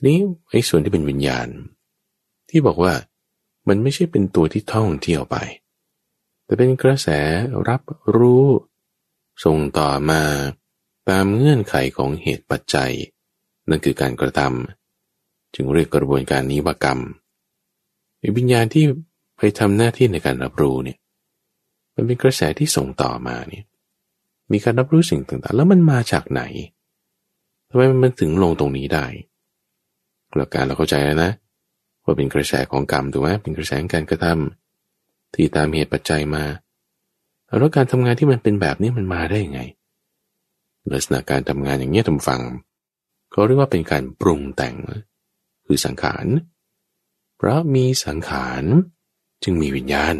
นี้ไอ้ส่วนที่เป็นวิญญาณ ที่บอกว่ามันไม่ใช่เป็นตัวที่ท่องเที่ยวไป แต่เป็นกระแสรับรู้ส่งต่อมาตามเงื่อนไขของเหตุปัจจัย นั่นคือการกระทำจึงเรียกกระบวนการนี้ว่ากรรมวิญญาณที่ไปทำหน้าที่ในการรับรู้เนี่ยมันเป็นกระแสที่ส่งต่อมาเนี่ย มีการรับรู้สิ่งต่างๆ แล้วมันมาจากไหนทำไมมันถึงลงตรงนี้ได้หลักการเราเข้าใจแล้วนะว่าเป็นกระแสของกรรมถูกไหมเป็นกระแสการกระทำที่ตามเหตุปัจจัยมาแล้วการทำงานที่มันเป็นแบบนี้มันมาได้ยังไง ลักษณะการทำงานอย่างนี้ทำฟังเขาเรียกว่าเป็นการปรุงแต่ง คือสังขารเพราะมีสังขารจึงมีวิญญาณ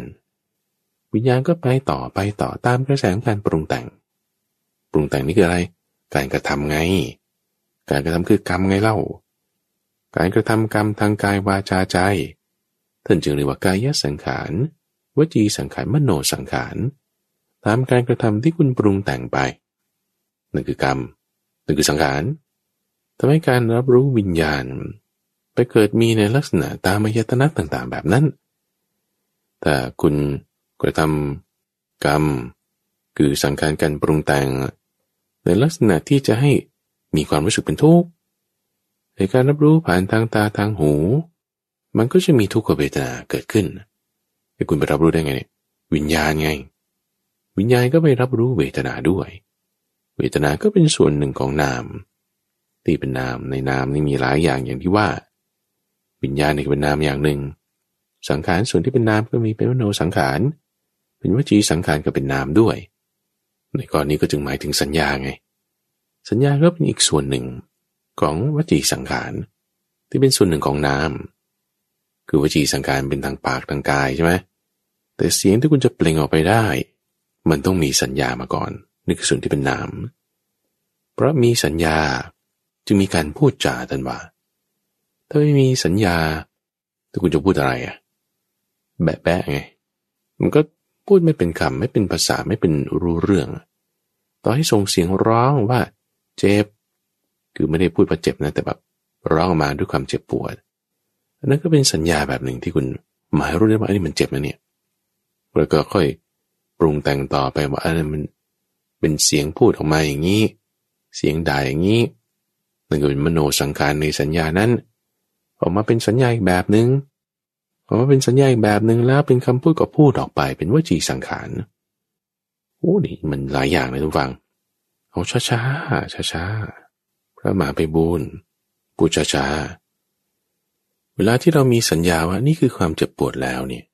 วิญญาณก็ไปต่อไปต่อตามกระแสการปรุงแต่ง ปรุงแต่งนี่คืออะไร การกระทำไง การกระทำคือกรรมไงเล่า การกระทำกรรมทางกายวาจาใจ ท่านจึงเรียกว่ากายสังขาร วจีสังขาร มโนสังขาร ตามการกระทำที่คุณปรุงแต่งไป นั่นคือกรรม นั่นคือสังขารทำให้การรับรู้วิญญาณ ไปเกิดมีในลักษณะตามายตนะต่างๆ แบบนั้น แต่คุณกระทำกรรม คือสังขารการปรุงแต่ง ในลักษณะที่จะให้มีความรู้สึกเป็นทุกข์ในการรับรู้ผ่านทางตาทางหู มันก็จะมีทุกขเวทนาเกิดขึ้นไอ้คุณไปรับรู้ได้ไงเนี่ยวิญญาณไง วิญญาณก็ไปรับรู้เวทนาด้วย เวทนาก็เป็นส่วนหนึ่งของนามที่เป็นนามในนามนี่มีหลายอย่างอย่างที่ว่า วิญญาณนี่เป็นนามอย่างหนึ่ง สังขารส่วนที่เป็นนามก็มีเป็นมโนสังขาร เป็นวจีสังขารก็เป็นนามด้วย ในกรณีก็จึงหมายถึงสัญญาไง สัญญาก็เป็นอีกส่วนหนึ่งของวจีสังขารที่เป็นส่วนหนึ่งของนาคือวจีสังขารเป็นทางปากทางกายใช่ไหมแต่เสียงที่คุณจะเปล่งออกไปได้ มันต้องมีสัญญามาก่อนนี่คือส่วนที่เป็นนามเพราะมีสัญญาจึงมีการพูดจาทันว่าถ้าไม่มีสัญญาถ้าคุณจะพูดอะไรอะแบะแบะไง มันก็ พูดไม่เป็นคำไม่เป็นภาษาไม่เป็นรู้เรื่อง ต่อให้ส่งเสียงร้องว่า เจ็บ คือไม่ได้พูดว่าเจ็บนะแต่แบบร้องออกมาด้วยความเจ็บปวดอันนั้นก็เป็นสัญญาแบบหนึ่งที่คุณหมายรู้ได้ว่าอันนี้มันเจ็บนะเนี่ยแล้วก็ค่อยปรุงแต่งต่อไปว่าอันนั้นมันเป็นเสียงพูดออกมาอย่างนี้ เสียงด่าอย่างนี้นั่นก็เป็นมโนสังขารในสัญญานั้น ออกมาเป็นสัญญาอีกแบบหนึง่ง ออกมาเป็นสัญญาอีกแบบหนึ่งแล้วเป็นคำพูดก็พูดออกไปเป็นวจีสังขารโอ้ดิมันหลายอย่างเลยทุกฟัง เอาช้าช้าช้าช้าพระมหาไปบูนปูช้าช้าเวลาที่เรามีสัญญาว่านี่คือความเจ็บปวดแล้วเนี่ย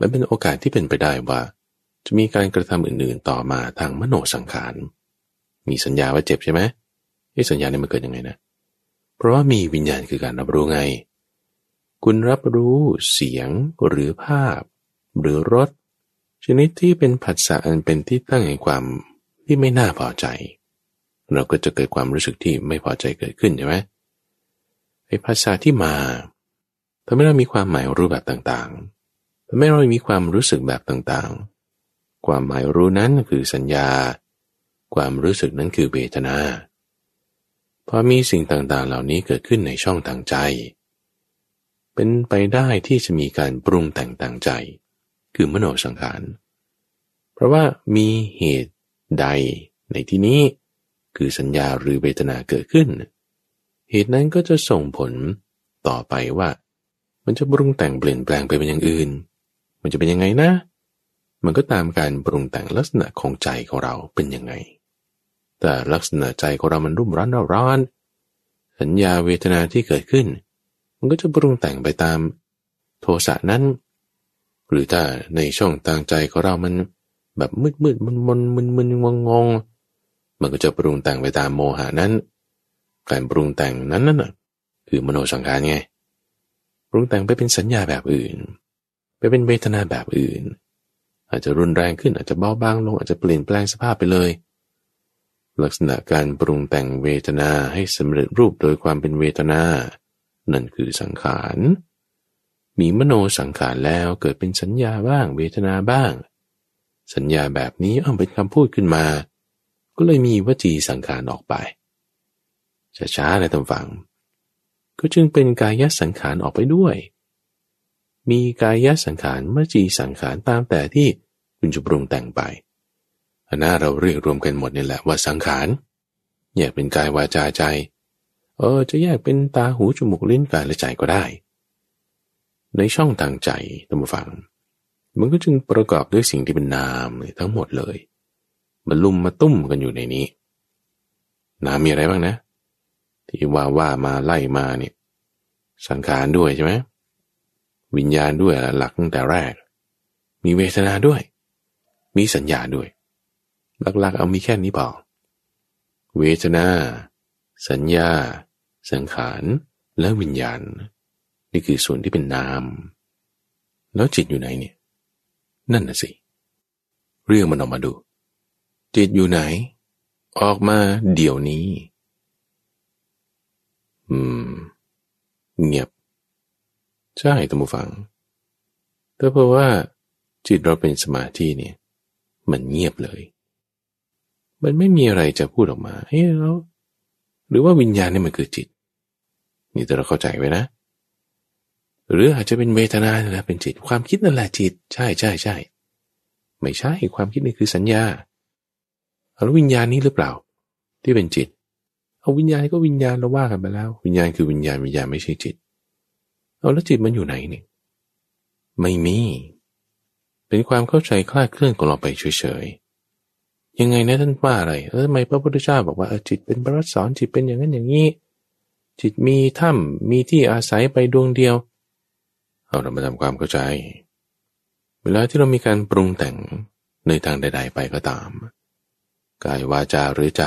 มันเป็นโอกาสที่เป็นไปได้ว่า จะมีการกระทำอื่นๆต่อมาทางมโนสังขาร มีสัญญาว่าเจ็บใช่ไหมไอ้สัญญาเนี่ยมันเกิดยังไงนะ เพราะว่ามีวิญญาณคือการรับรู้ไง คุณรับรู้เสียงหรือภาพ หรือรสชนิดที่เป็นผัสสะอันเป็นที่ตั้งแห่งความที่ไม่น่าพอใจ เราก็จะเกิดความรู้สึกที่ไม่พอใจเกิดขึ้นใช่ไหมไอ้ภาษาที่มาทำให้เรามีความหมายรู้แบบต่างๆทำให้เรามีความรู้สึกแบบต่างๆ ความหมายรู้นั้นคือสัญญา ความรู้สึกนั้นคือเวทนา พอมีสิ่งต่างๆ เหล่านี้เกิดขึ้นในช่องทางใจ เป็นไปได้ที่จะมีการปรุงแต่งต่างใจ คือมโนสังขาร เพราะว่ามีเหตุใดในที่นี้ คือสัญญาหรือเวทนาเกิดขึ้น เหตุนั้นก็จะส่งผลต่อไปว่า มันจะปรุงแต่งเปลี่ยนแปลงไปเป็นอย่างอื่น มันจะเป็นยังไงนะ มันก็ตามการปรุงแต่งลักษณะของใจของเราเป็นยังไง แต่ลักษณะใจของเรามันรุ่มร้อนร้อน สัญญาเวทนาที่เกิดขึ้น มันก็จะปรุงแต่งไปตามโทสะนั้น หรือถ้าในช่องทางใจของเรามันแบบมืดมืดมันมันมึนมึนงงงมันก็จะปรุงแต่งไปตามโมหานั้น การปรุงแต่งนั้นนั่นคือมโนสังขารไงปรุงแต่งไปเป็นสัญญาแบบอื่น ไปเป็นเวทนาแบบอื่น อาจจะรุนแรงขึ้นอาจจะเบาบางลง อาจจะเปลี่ยนแปลงสภาพไปเลย ลักษณะการปรุงแต่งเวทนาให้สำเร็จรูปโดยความเป็นเวทนา นั่นคือสังขาร มีมโนสังขารแล้วเกิดเป็นสัญญาบ้าง เวทนาบ้าง สัญญาแบบนี้เอาเป็นคำพูดขึ้นมา ก็เลยมีวจีสังขารออกไปช้าๆในตำฝัง ก็จึงเป็นกายสังขารออกไปด้วย มีกายสังขารวจีสังขารตามแต่ที่คุณจะปรุงแต่งไปอันน่าเราเรียกรวมกันหมดนี่แหละว่าสังขารแยกเป็นกายวาจาใจ เออจะแยกเป็นตาหูจมูกลิ้นกายและใจก็ได้ ในช่องทางใจตั้ฟัง มันก็จึงประกอบด้วยสิ่งที่เป็นนามเลยทั้งหมดเลยมันลุ่มมาตุ้มกันอยู่ในนี้ นามมีอะไรบ้างนะ ที่ว่าว่ามาไล่มาเนี่ยสังขารด้วยใช่ไหมวิญญาณด้วยหลักตั้งแต่แรก มีเวทนาด้วย มีสัญญาด้วย หลักๆ เอามีแค่นี้พอเวทนา สัญญา สังขารและวิญญาณ นี่คือส่วนที่เป็นนาม แล้วจิตอยู่ไหนเนี่ย นั่นน่ะสิ เรื่องมันออกมาดู จิตอยู่ไหน ออกมาเดี๋ยวนี้ อืม เงียบ ใช่ตัมบูฟัง แต่เพราะว่า จิตเราเป็นสมาธิเนี่ย มันเงียบเลย มันไม่มีอะไรจะพูดออกมา เฮ้ยแล้ว หรือว่าวิญญาณนี่มันคือจิต นี่แต่เราเข้าใจไว้นะ หรืออาจจะเป็นเวทนานี่แหละเป็นจิต ความคิดนั่นแหละจิต ใช่ใช่ใช่ไม่ใช่ความคิดนี่คือสัญญาแล้ววิญญาณนี้หรือเปล่า ที่เป็นจิต เอาวิญญาณก็วิญญาณเราว่ากันไปแล้ว วิญญาณคือวิญญาณวิญญาณไม่ใช่จิต เอาแล้วจิตมันอยู่ไหนนี่ไม่มี เป็นความเข้าใจคลาดเคลื่อนของเราไปเฉย ยังไงนะท่านว่าอะไรเออทำไมพระพุทธเจ้าบอกว่าจิตเป็นบรัสอนจิตเป็นอย่างนั้นอย่างนี้ จิตมีถ้ำมีที่อาศัยไปดวงเดียว เอาเรามาทำความเข้าใจ เวลาที่เรามีการปรุงแต่งในทางใด ๆ ไปก็ตาม กายวาจาหรือใจ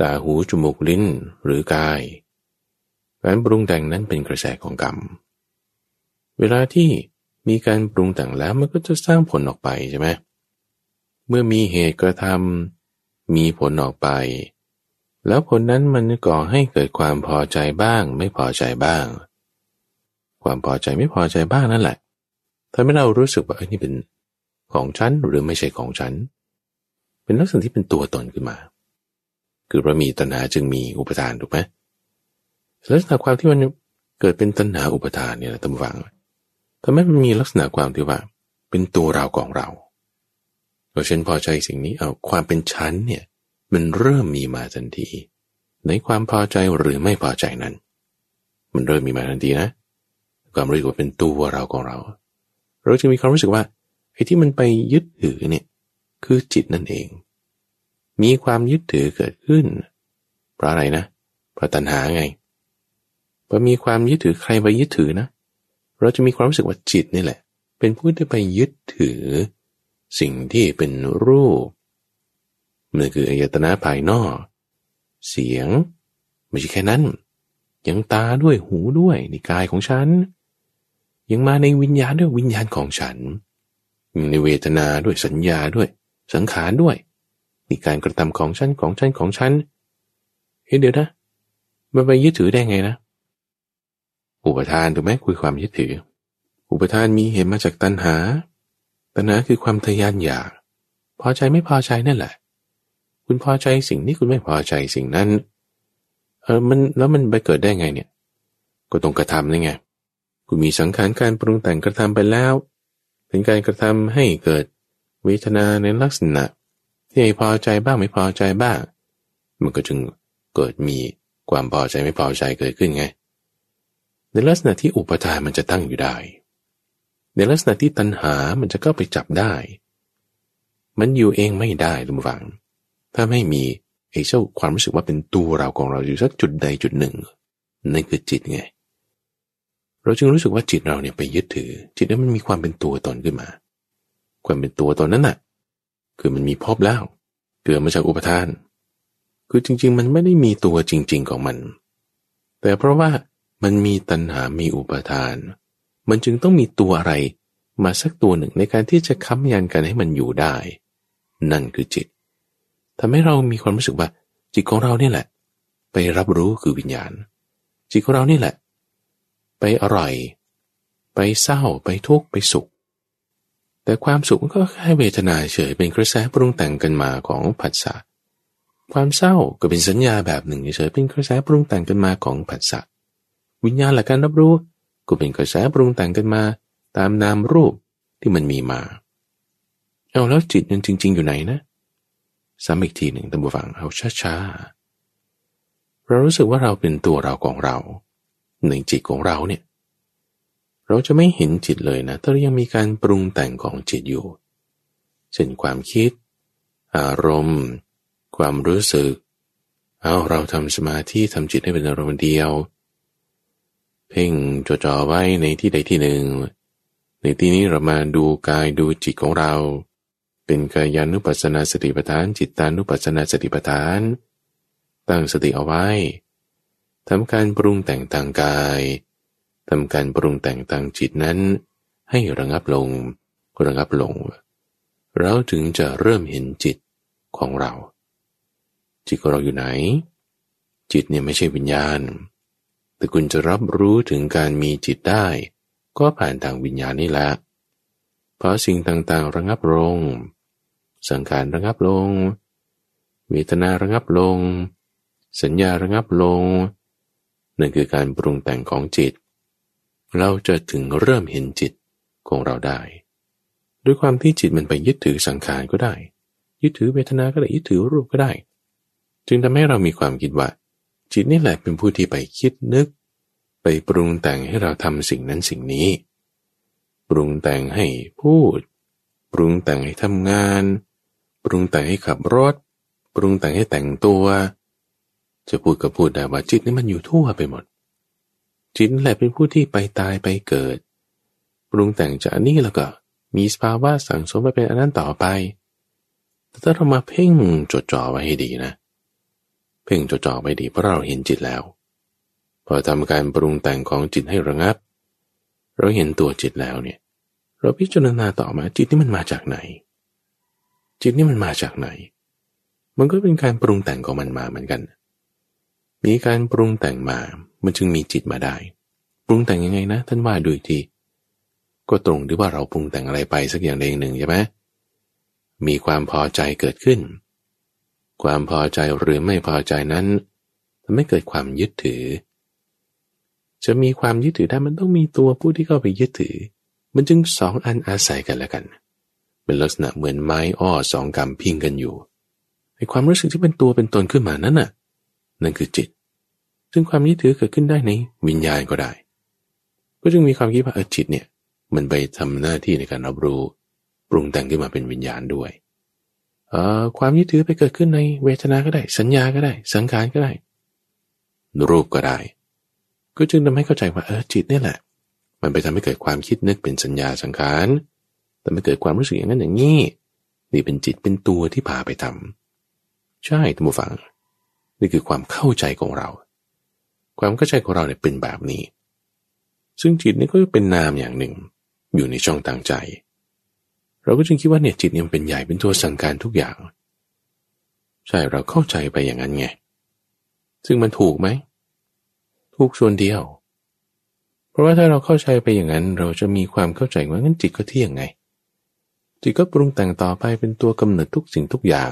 ตาหูจมูกลิ้นหรือกาย การปรุงแต่งนั้นเป็นกระแสของกรรม เวลาที่มีการปรุงแต่งแล้วมันก็จะสร้างผลออกไปใช่ไหมเเมื่อมีเหตุกระทำมีผลออกไป แล้วผลนั้นมันก่อให้เกิดความพอใจบ้าง ไม่พอใจบ้าง ความพอใจไม่พอใจบ้างนั่นแหละทำให้เรารู้สึกว่าเอ้ยนี่เป็นของฉันหรือไม่ใช่ของฉัน เป็นลักษณะที่เป็นตัวตนขึ้นมา คือเรามีตัณหาจึงมีอุปทานถูกไหมลักษณะความที่มันเกิดเป็นตัณหาอุปทานเนี่ยนะตำวังทำให้มันมีลักษณะความที่ว่า เป็นตัวเราของเรา เราฉันพอใจสิ่งนี้เอาความเป็นชั้นเนี่ยมันเริ่มมีมาทันที ในความพอใจหรือไม่พอใจนั้น มันเริ่มมีมาทันทีนะความรู้สึกว่าเป็นตัวเราของเรา เราจะมีความรู้สึกว่าไอ้ที่มันไปยึดถือเนี่ยคือจิตนั่นเอง มีความยึดถือเกิดขึ้น เพราะอะไรนะเพราะตัณหาไงพอมีความยึดถือใครไปยึดถือนะ เราจะมีความรู้สึกว่าจิตนี่แหละ เป็นผู้ที่ไปยึดถือ สิ่งที่เป็นรูปนั่นคืออายตนะภายนอก เสียง ไม่ใช่แค่นั้น ยังตาด้วยหูด้วยในกายของฉัน ยังมาในวิญญาณด้วยวิญญาณของฉันในเวทนาด้วยสัญญาด้วย สังขารด้วยนี่การกระทำของฉันของฉันของฉันเฮ้ยเดี๋ยวนะมันไปยึดถือได้ไงนะ อุปทานถูกไหมคุยความยึดถือ อุปทานมีเหตุมาจากตัณหา ตัณหาคือความทยานอยาก พอใจไม่พอใจนั่นแหละ คุณพอใจสิ่งนี้คุณไม่พอใจสิ่งนั้น เออมันแล้วมันไปเกิดได้ไงเนี่ย ก็ต้องกระทำนี่ไงคุณมีสังขารการปรุงแต่งกระทำไปแล้ว เป็นการกระทำให้เกิดเวทนาในลักษณะ ที่พอใจบ้างไม่พอใจบ้าง มันก็จึงเกิดมีความพอใจไม่พอใจเกิดขึ้นไง ในลักษณะที่อุปทานมันจะตั้งอยู่ได้ ในลักษณะที่ตัณหามันจะเข้าไปจับได้ มันอยู่เองไม่ได้ทุกฝัง ถ้าไม่มีไอ้เจ้าความรู้สึกว่าเป็นตัวเราของเราอยู่สักจุดใดจุดหนึ่งนั่นคือจิตไง เราจึงรู้สึกว่าจิตเราเนี่ยไปยึดถือ จิตนั้นมันมีความเป็นตัวตนขึ้นมา ความเป็นตัวตนนั้นน่ะ คือมันมีพบแล้ว เกิดมาจากอุปทาน คือจริง ๆ มันไม่ได้มีตัวจริง ๆของมัน แต่เพราะว่ามันมีตัณหา มีอุปทาน มันจึงต้องมีตัวอะไร มาสักตัวหนึ่งในการที่จะค้ำยันกันให้มันอยู่ได้ นั่นคือจิตทำให้เรามีความรู้สึกว่า จิตของเราเนี่ยแหละ ไปรับรู้คือวิญญาณ จิตของเรานี่แหละ ไปอร่อย ไปเศร้าไปทุกข์ไปสุข แต่ความสุขก็แค่เวทนาเฉยเป็นกระแสปรุงแต่งกันมาของผัสสะความเศร้าก็เป็นสัญญาแบบหนึ่งเฉยเป็นกระแสปรุงแต่งกันมาของผัสสะวิญญาณและการรับรู้ ก็เป็นกระแสปรุงแต่งกันมา ตามนามรูปที่มันมีมา เอาแล้วจิตมันจริง ๆ อยู่ไหนนะซ้ำอีกทีหนึ่งตั้งบูฟังเอาช้าๆ เรารู้สึกว่าเราเป็นตัวเราของเราในจิตของเราเนี่ย เราจะไม่เห็นจิตเลยนะ ถ้ายังมีการปรุงแต่งของจิตอยู่ เช่นความคิด อารมณ์ ความรู้สึก เอาเราทำสมาธิทำจิตให้เป็นอารมณ์เดียวเเพ่งจดจ่อไว้ในที่ใดที่หนึ่ง ในที่นี้เรามาดูกายดูจิตของเรา เป็นกายานุปัสสนาสติปัฏฐาน จิตตานุปัสสนาสติปัฏฐาน ตั้งสติเอาไว้ทำการปรุงแต่งทางกายทำการปรุงแต่งทางจิตนั้น ให้ระงับลงระงับลง เราถึงจะเริ่มเห็นจิตของเรา จิตของเราอยู่ไหน จิตเนี่ยไม่ใช่วิญญาณ แต่คุณจะรับรู้ถึงการมีจิตได้ ก็ผ่านทางวิญญาณนี่แหละ เพราะสิ่งต่างๆระงับลง สังขารระงับลงเวทนาระงับลง สัญญาระงับลง นั่นคือการปรุงแต่งของจิต เราจะถึงเริ่มเห็นจิตของเราได้ ด้วยความที่จิตมันไปยึดถือสังขารก็ได้ ยึดถือเวทนาก็ได้ยึดถือรูปก็ได้ จึงทำให้เรามีความคิดว่า จิตนี่แหละเป็นผู้ที่ไปคิดนึก ไปปรุงแต่งให้เราทำสิ่งนั้นสิ่งนี้ ปรุงแต่งให้พูด ปรุงแต่งให้ทำงาน ปรุงแต่งให้ขับรถ ปรุงแต่งให้แต่งตัว จะพูดก็พูดได้ว่าจิตนี่มันอยู่ทั่วไปหมด จิตแหละเป็นผู้ที่ไปตายไปเกิด ปรุงแต่งจากนี้แล้วก็ มีสภาวะสังสมไปเป็นอันนั้นต่อไปแต่ถ้าเรามาเพ่งจดจ่อไว้ให้ดีนะ เพ่งจดจ่อไว้ดีเพราะเราเห็นจิตแล้ว พอทำการปรุงแต่งของจิตให้ระงับ เราเห็นตัวจิตแล้วเนี่ย เราพิจารณาต่อมาจิตนี่มันมาจากไหน จิตนี่มันมาจากไหน มันก็เป็นการปรุงแต่งของมันมาเหมือนกัน มีการปรุงแต่งมา มันจึงมีจิตมาได้ ปรุงแต่งยังไงนะ ท่านว่าดูทีก็ตรงที่ว่าเราปรุงแต่งอะไรไปสักอย่างใดอย่างหนึ่งใช่ไหมมีความพอใจเกิดขึ้น ความพอใจหรือไม่พอใจนั้นทำให้เกิดความยึดถือ จะมีความยึดถือได้มันต้องมีตัวผู้ที่เข้าไปยึดถือ มันจึงสองอันอาศัยกันแล้วกัน เป็นลักษณะเหมือนไม้อ้อสองกำพิงกันอยู่ไอความรู้สึกที่เป็นตัวเป็นตนขึ้นมานั้นน่ะ นั่นคือจิต ซึ่งความยึดถือเกิดขึ้นได้ในวิญญาณก็ได้ ก็จึงมีความคิดว่าเออจิตเนี่ย มันไปทำหน้าที่ในการรับรู้ ปรุงแต่งขึ้นมาเป็นวิญญาณด้วย ความยึดถือไปเกิดขึ้นในเวทนาก็ได้ สัญญาก็ได้ สังขารก็ได้ รูปก็ได้ ก็จึงทำให้เข้าใจว่าเออจิตนี่แหละ มันไปทำให้เกิดความคิดนึกเป็นสัญญาสังขารแต่ไม่เกิดความรู้สึกอย่างนั้นอย่างนี้นี่เป็นจิตเป็นตัวที่พาไปทำใช่ท่านผู้ฟัง นี่คือความเข้าใจของเรา ความเข้าใจของเราเนี่ยเป็นแบบนี้ ซึ่งจิตนี่ก็เป็นนามอย่างหนึ่ง อยู่ในช่องต่างใจ เราก็จึงคิดว่าเนี่ยจิตเนี่ยเป็นใหญ่เป็นตัวสั่งการทุกอย่าง ใช่เราเข้าใจไปอย่างนั้นไง ซึ่งมันถูกไหมถูกส่วนเดียว เพราะว่าถ้าเราเข้าใจไปอย่างนั้น เราจะมีความเข้าใจว่างั้นจิตก็เที่ยงไง จิตก็ปรุงแต่งต่อไปเป็นตัวกำเนิดทุกสิ่งทุกอย่าง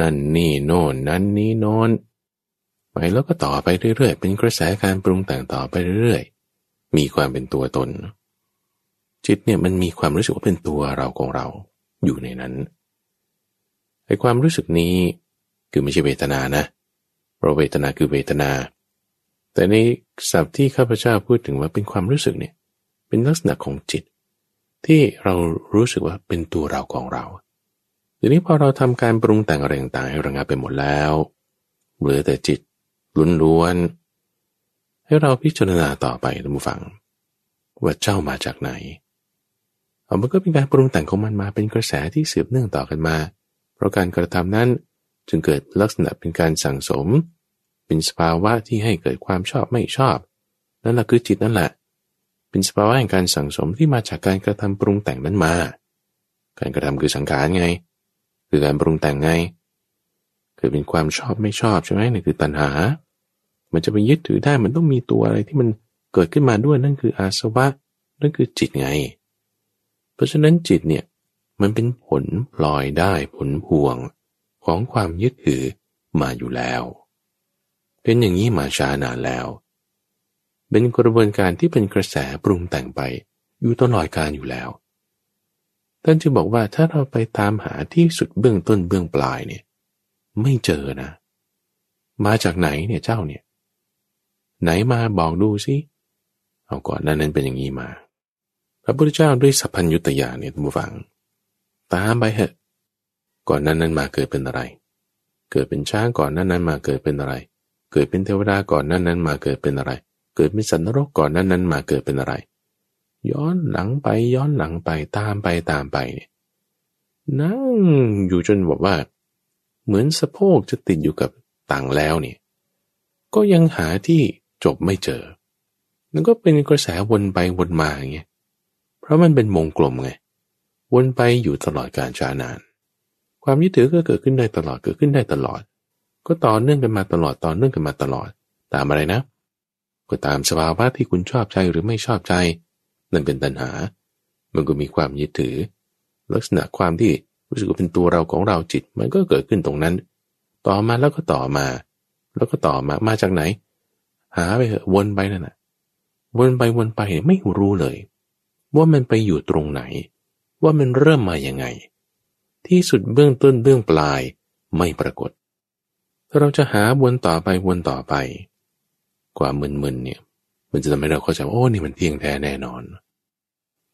นั่นนี่โน่นนั่นนี่โน่นไปแล้วก็ต่อไปเรื่อยๆ เป็นกระแสการปรุงแต่งต่อไปเรื่อยๆ มีความเป็นตัวตน จิตเนี่ยมันมีความรู้สึกว่าเป็นตัวเราของเราอยู่ในนั้นไอ้ความรู้สึกนี้คือไม่ใช่เวทนานะเพราะเวทนาคือเวทนา แต่ในศัพท์ที่ข้าพเจ้าพูดถึงว่าเป็นความรู้สึกเนี่ยเป็นลักษณะของจิต ที่เรารู้สึกว่าเป็นตัวเราของเราทีนี้พอเราทำการปรุงแต่งอะไรต่างๆให้ระงับไปหมดแล้วเหลือแต่จิตล้วนๆให้เราพิจารณาต่อไปท่านผู้ฟัง ว่าเจ้ามาจากไหน เอามันก็เป็นการปรุงแต่งของมันมาเป็นกระแสที่สืบเนื่องต่อกันมา เพราะการกระทำนั้นจึงเกิดลักษณะเป็นการสั่งสม เป็นสภาวะที่ให้เกิดความชอบไม่ชอบ นั่นแหละคือจิตนั่นแหละ เป็นสภาวะแห่งการสั่งสมที่มาจากการกระทำปรุงแต่งนั้นมา การกระทำคือสังขารไง คือการปรุงแต่งไง คือเป็นความชอบไม่ชอบใช่ไหมนี่คือตัณหา มันจะไปยึดถือได้มันต้องมีตัวอะไรที่มันเกิดขึ้นมาด้วยนั่นคืออาสวะนั่นคือจิตไง ราะฉะนั้นจิตเนี่ยมันเป็นผลปลอยได้ผลพวงของความยึดถือมาอยู่แล้ว เป็นอย่างนี้มาช้านานแล้ว เป็นกระบวนการที่เป็นกระแสปรุงแต่งไป อยู่ตลอดการอยู่แล้ว ท่านจึงบอกว่าถ้าเราไปตามหาที่สุดเบื้องต้นเบื้องปลายเนี่ย ไม่เจอนะ มาจากไหนเนี่ยเจ้าเนี่ย ไหนมาบอกดูสิเอาก่อนนั้นเป็นอย่างนี้มา ระพุทธเจ้าด้วยสัพพัญญุตยาเนี่ยท่านผู้ฟัง ตามไปเหอะ ก่อนนั้นนั้นมาเกิดเป็นอะไร เกิดเป็นช้างก่อนนั้นนั้นมาเกิดเป็นอะไร เกิดเป็นเทวดาก่อนนั้นนั้นมาเกิดเป็นอะไร เกิดเป็นสัตว์นรกก่อนนั้นนั้นมาเกิดเป็นอะไร ย้อนหลังไปย้อนหลังไปตามไปตามไปเนี่ยนั่งอยู่จนบอกว่า เหมือนสะโพกจะติดอยู่กับต่างแล้วเนี่ยก็ยังหาที่จบไม่เจอนั่นก็เป็นกระแสวนไปวนมาอย่างเงี้ย ราะมันเป็นวงกลมไง วนไปอยู่ตลอดการชานาน ความยึดถือก็เกิดขึ้นได้ตลอดเกิดขึ้นได้ตลอด ก็ต่อเนื่องกันมาตลอดต่อเนื่องกันมาตลอด ตามอะไรนะ ก็ตามสภาวะที่คุณชอบใจหรือไม่ชอบใจ นั่นเป็นตัณหา มันก็มีความยึดถือ ลักษณะความที่รู้สึกว่าเป็นตัวเราของเราจิต มันก็เกิดขึ้นตรงนั้น ต่อมาแล้วก็ต่อมา แล้วก็ต่อมามาจากไหน หาไปเถอะวนไปนั่นแหะวนไปวนไปไม่รู้เลย ว่ามันไปอยู่ตรงไหน ว่ามันเริ่มมาอย่างไง ที่สุดเบื้องต้นเบื้องปลายไม่ปรากฏ เราจะหาวนต่อไปวนต่อไปความึนๆเนี่ย มันจะทำให้เราเข้าใจว่าโอ้นี่มันเที่ยงแท้แน่นอน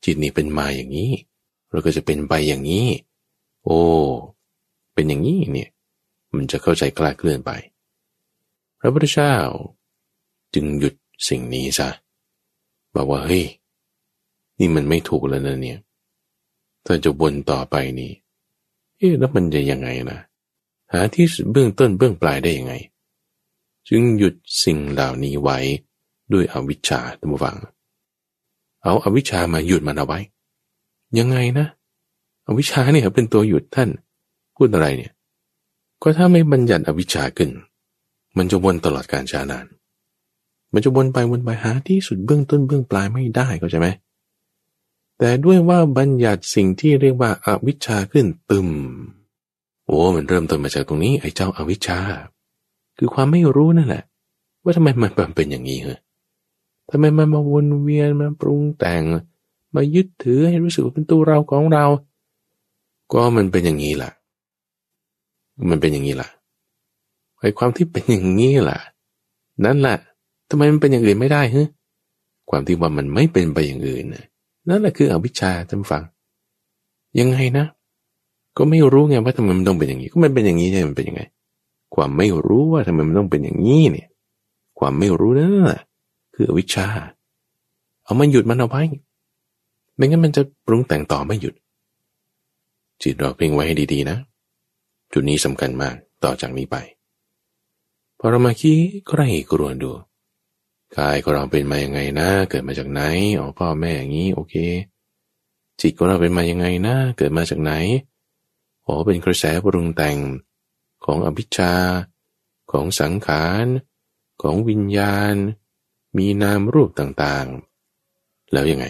จิตนี่เป็นมาอย่างนี้ เราก็จะเป็นไปอย่างนี้ โอ้ เป็นอย่างนี้เนี่ย มันจะเข้าใจกล้าเคลื่อนไป พระพุทธเจ้าจึงหยุดสิ่งนี้ซะบอกว่าเฮ้ย นี่มันไม่ถูกแล้วนะเนี่ยถ้าจะวนต่อไปนี่เอ๊ะแล้วมันจะยังไงนะหาที่เบื้องต้นเบื้องปลายได้ยังไง จึงหยุดสิ่งเหล่านี้ไว้ด้วยอวิชชาท่านผู้ฟัง เอาอาวิชชามาหยุดมันเอาไว้ ยังไงนะ อวิชชาเนี่ยเป็นตัวหยุดท่าน พูดอะไรเนี่ย ก็ถ้าไม่บัญญัติอวิชชาขึ้น มันจะวนตลอดการชานาน มันจะวนไปวนไปหาที่สุดเบื้องต้นเบื้องปลายไม่ได้ก็ใช่ไหม แต่ด้วยว่าบัญญัติสิ่งที่เรียกว่าอาวิชชาขึ้นตึมโอ้มันเริ่มต้นมาจากตรงนี้ไอ้เจ้าอาวิชชา คือความไม่รู้นั่นแหละ ว่าทำไมมันเป็นอย่างนี้เหรอทำไมมันมาวนเวียนมาปรุงแต่ง มายึดถือให้รู้สึกว่าเป็นตัวเราของเรา ก็มันเป็นอย่างนี้แหละมันเป็นอย่างนี้แหละไอ้ความที่เป็นอย่างนี้แหละนั่นแหละทำไมมันเป็นอย่างอื่นไม่ได้ฮะความที่ว่ามันไม่เป็นไปอย่างอื่นนั่ นั่นแหละคืออวิชชาท่านฟัง ยังไงนะ ก็ไม่รู้ไงว่าทำไมมันต้องเป็นอย่างนี้ ก็มันเป็นอย่างนี้ใช่มันเป็นยังไง ความไม่รู้ว่าทำไมมันต้องเป็นอย่างนี้เนี่ย ความไม่รู้นั่นแหละคืออวิชชา เอามันหยุดมันเอาไว้ไม่งั้นมันจะปรุงแต่งต่อไม่หยุด จิตเราเพ่งไว้ให้ดีๆนะ จุดนี้สำคัญมากต่อจากนี้ไปพอเรามาคิดใครกรวนดู กายของเราเป็นมาอยังไงนะ เกิดมาจากไหนอ๋อพ่อแม่อย่างนี้โอเค จิตของเราเป็นมาอยังไงนะ เกิดมาจากไหนอ๋อเป็นกระแสปรุงแต่งของอภิชา ของสังขาร ของวิญญาณ มีนามรูปต่างๆ แล้วยังไง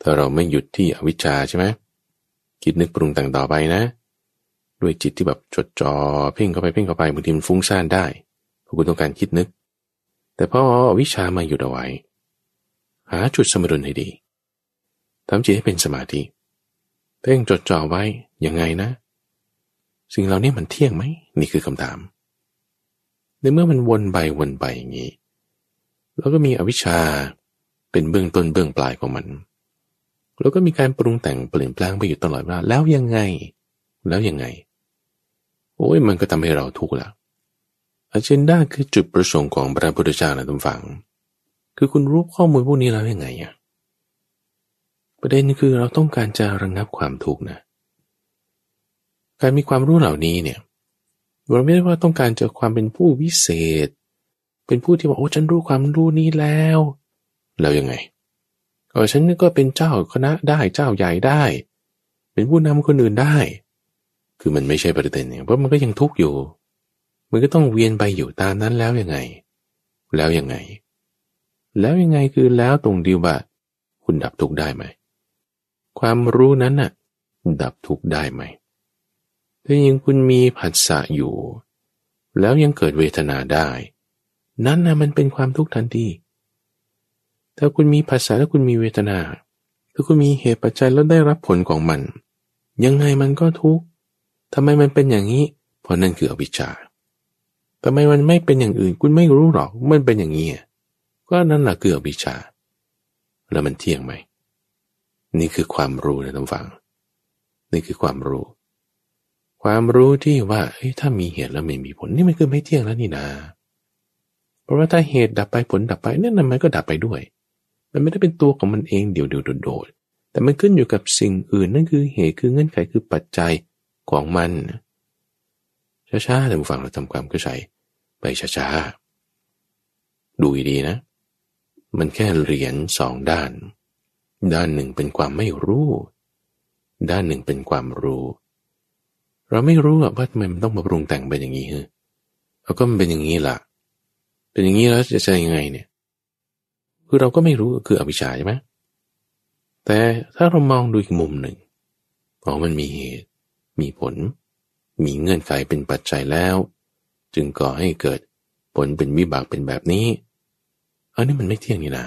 ถ้าเราไม่หยุดที่อวิชชาใช่ไหมคิดนึกปรุงแต่งต่อไปนะ ด้วยจิตที่แบบจดจอ่อเพ่งเข้าไปเพ่งเข้าไปบางทีมันฟุ้งซ่านได้เพราะคุณต้องการคิดนึก แต่พอวิชามาหยุดเอาไว้ หาจุดสมดุลให้ดีทำจิตให้เป็นสมาธิเพ่งจดจ่อไว้ยังไงนะ สิ่งเหล่านี้มันเที่ยงไหมนี่คือคำถาม ในเมื่อมันวนไปวนไปอย่างนี้ แล้วก็มีอวิชชาเป็นเบื้องต้นเบื้องปลายของมัน แล้วก็มีการปรุงแต่งเปลี่ยนแปลงไปอยู่ตลอดเวลาแล้วยังไง แล้วยังไง โอ้ยมันก็ทำให้เราทุกข์ละ อเจนดาคือจุดประสงค์ของพระพุทธเจ้านะทุกฝัง คือคุณรู้ข้อมูลพวกนี้แล้วยังไงอะประเด็นคือเราต้องการจะระงงับความทุกข์นะ การมีความรู้เหล่านี้เนี่ยเราไม่ได้ว่าต้องการจะความเป็นผู้วิเศษ เป็นผู้ที่บอกโอ้ฉันรู้ความรู้นี้แล้ว แล้วยังไงเออฉันก็เป็นเจ้าคณะได้เจ้าใหญ่ได้ เป็นผู้นำคนอื่นได้ คือมันไม่ใช่ประเด็นเนี่ยเพราะมันก็ยังทุกข์อยู่ มันก็ต้องเวียนไปอยู่ตามนั้นแล้วยังไง แล้วยังไง แล้วยังไงคือแล้วตรงเดียว่าคุณดับทุกได้ไหม ความรู้นั้นน่ะ ดับทุกได้ไหมถ้ายังคุณมีผัสสะอยู่ แล้วยังเกิดเวทนาได้ นั่นนะมันเป็นความทุกข์ทันทีถ้าคุณมีผัสสะแล้วคุณมีเวทนาถ้าคุณมีเหตุปัจจัยแล้วได้รับผลของมัน ยังไงมันก็ทุกข์ทำไมมันเป็นอย่างนี้ เพราะนั่นคืออวิชชา ทำไมมันไม่เป็นอย่างอื่น คุณไม่รู้หรอก มันเป็นอย่างนี้ก็นั่นแหละคืออวิชชา แล้วมันเที่ยงไหม นี่คือความรู้นะท่านฟัง นี่คือความรู้ ความรู้ที่ว่าเฮ้ยถ้ามีเหตุแล้วไม่มีผล นี่มันคือไม่เที่ยงแล้วนี่นาเพราะว่าถ้าเหตุดับไปผลดับไปนั่นมันก็ดับไปด้วย มันไม่ได้เป็นตัวของมันเองเดี่ยวๆโดดๆแต่มันขึ้นอยู่กับสิ่งอื่นนั่นคือเหตุคือเงื่อนไขคือปัจจัยของมันช้าๆแต่ฟังเราทำความเข้าใจ ไปช้าๆ ดูดีนะ มันแค่เหรียญสองด้าน ด้านหนึ่งเป็นความไม่รู้ ด้านหนึ่งเป็นความรู้ เราไม่รู้ว่าทำไมมันต้องมาปรุงแต่งเป็นอย่างนี้เฮ้เราก็มันเป็นอย่างนี้ล่ะ เป็นอย่างนี้แล้วจะใช่ยังไงเนี่ย คือเราก็ไม่รู้คืออวิชชาใช่ไหมแต่ถ้าเรามองดูอีกมุมหนึ่งอ๋อมันมีเหตุ มีผล มีเงื่อนไขเป็นปัจจัยแล้ว จึงก่อให้เกิดผลเป็นวิบากเป็นแบบนี้ อันนี้มันไม่เที่ยงนี่นา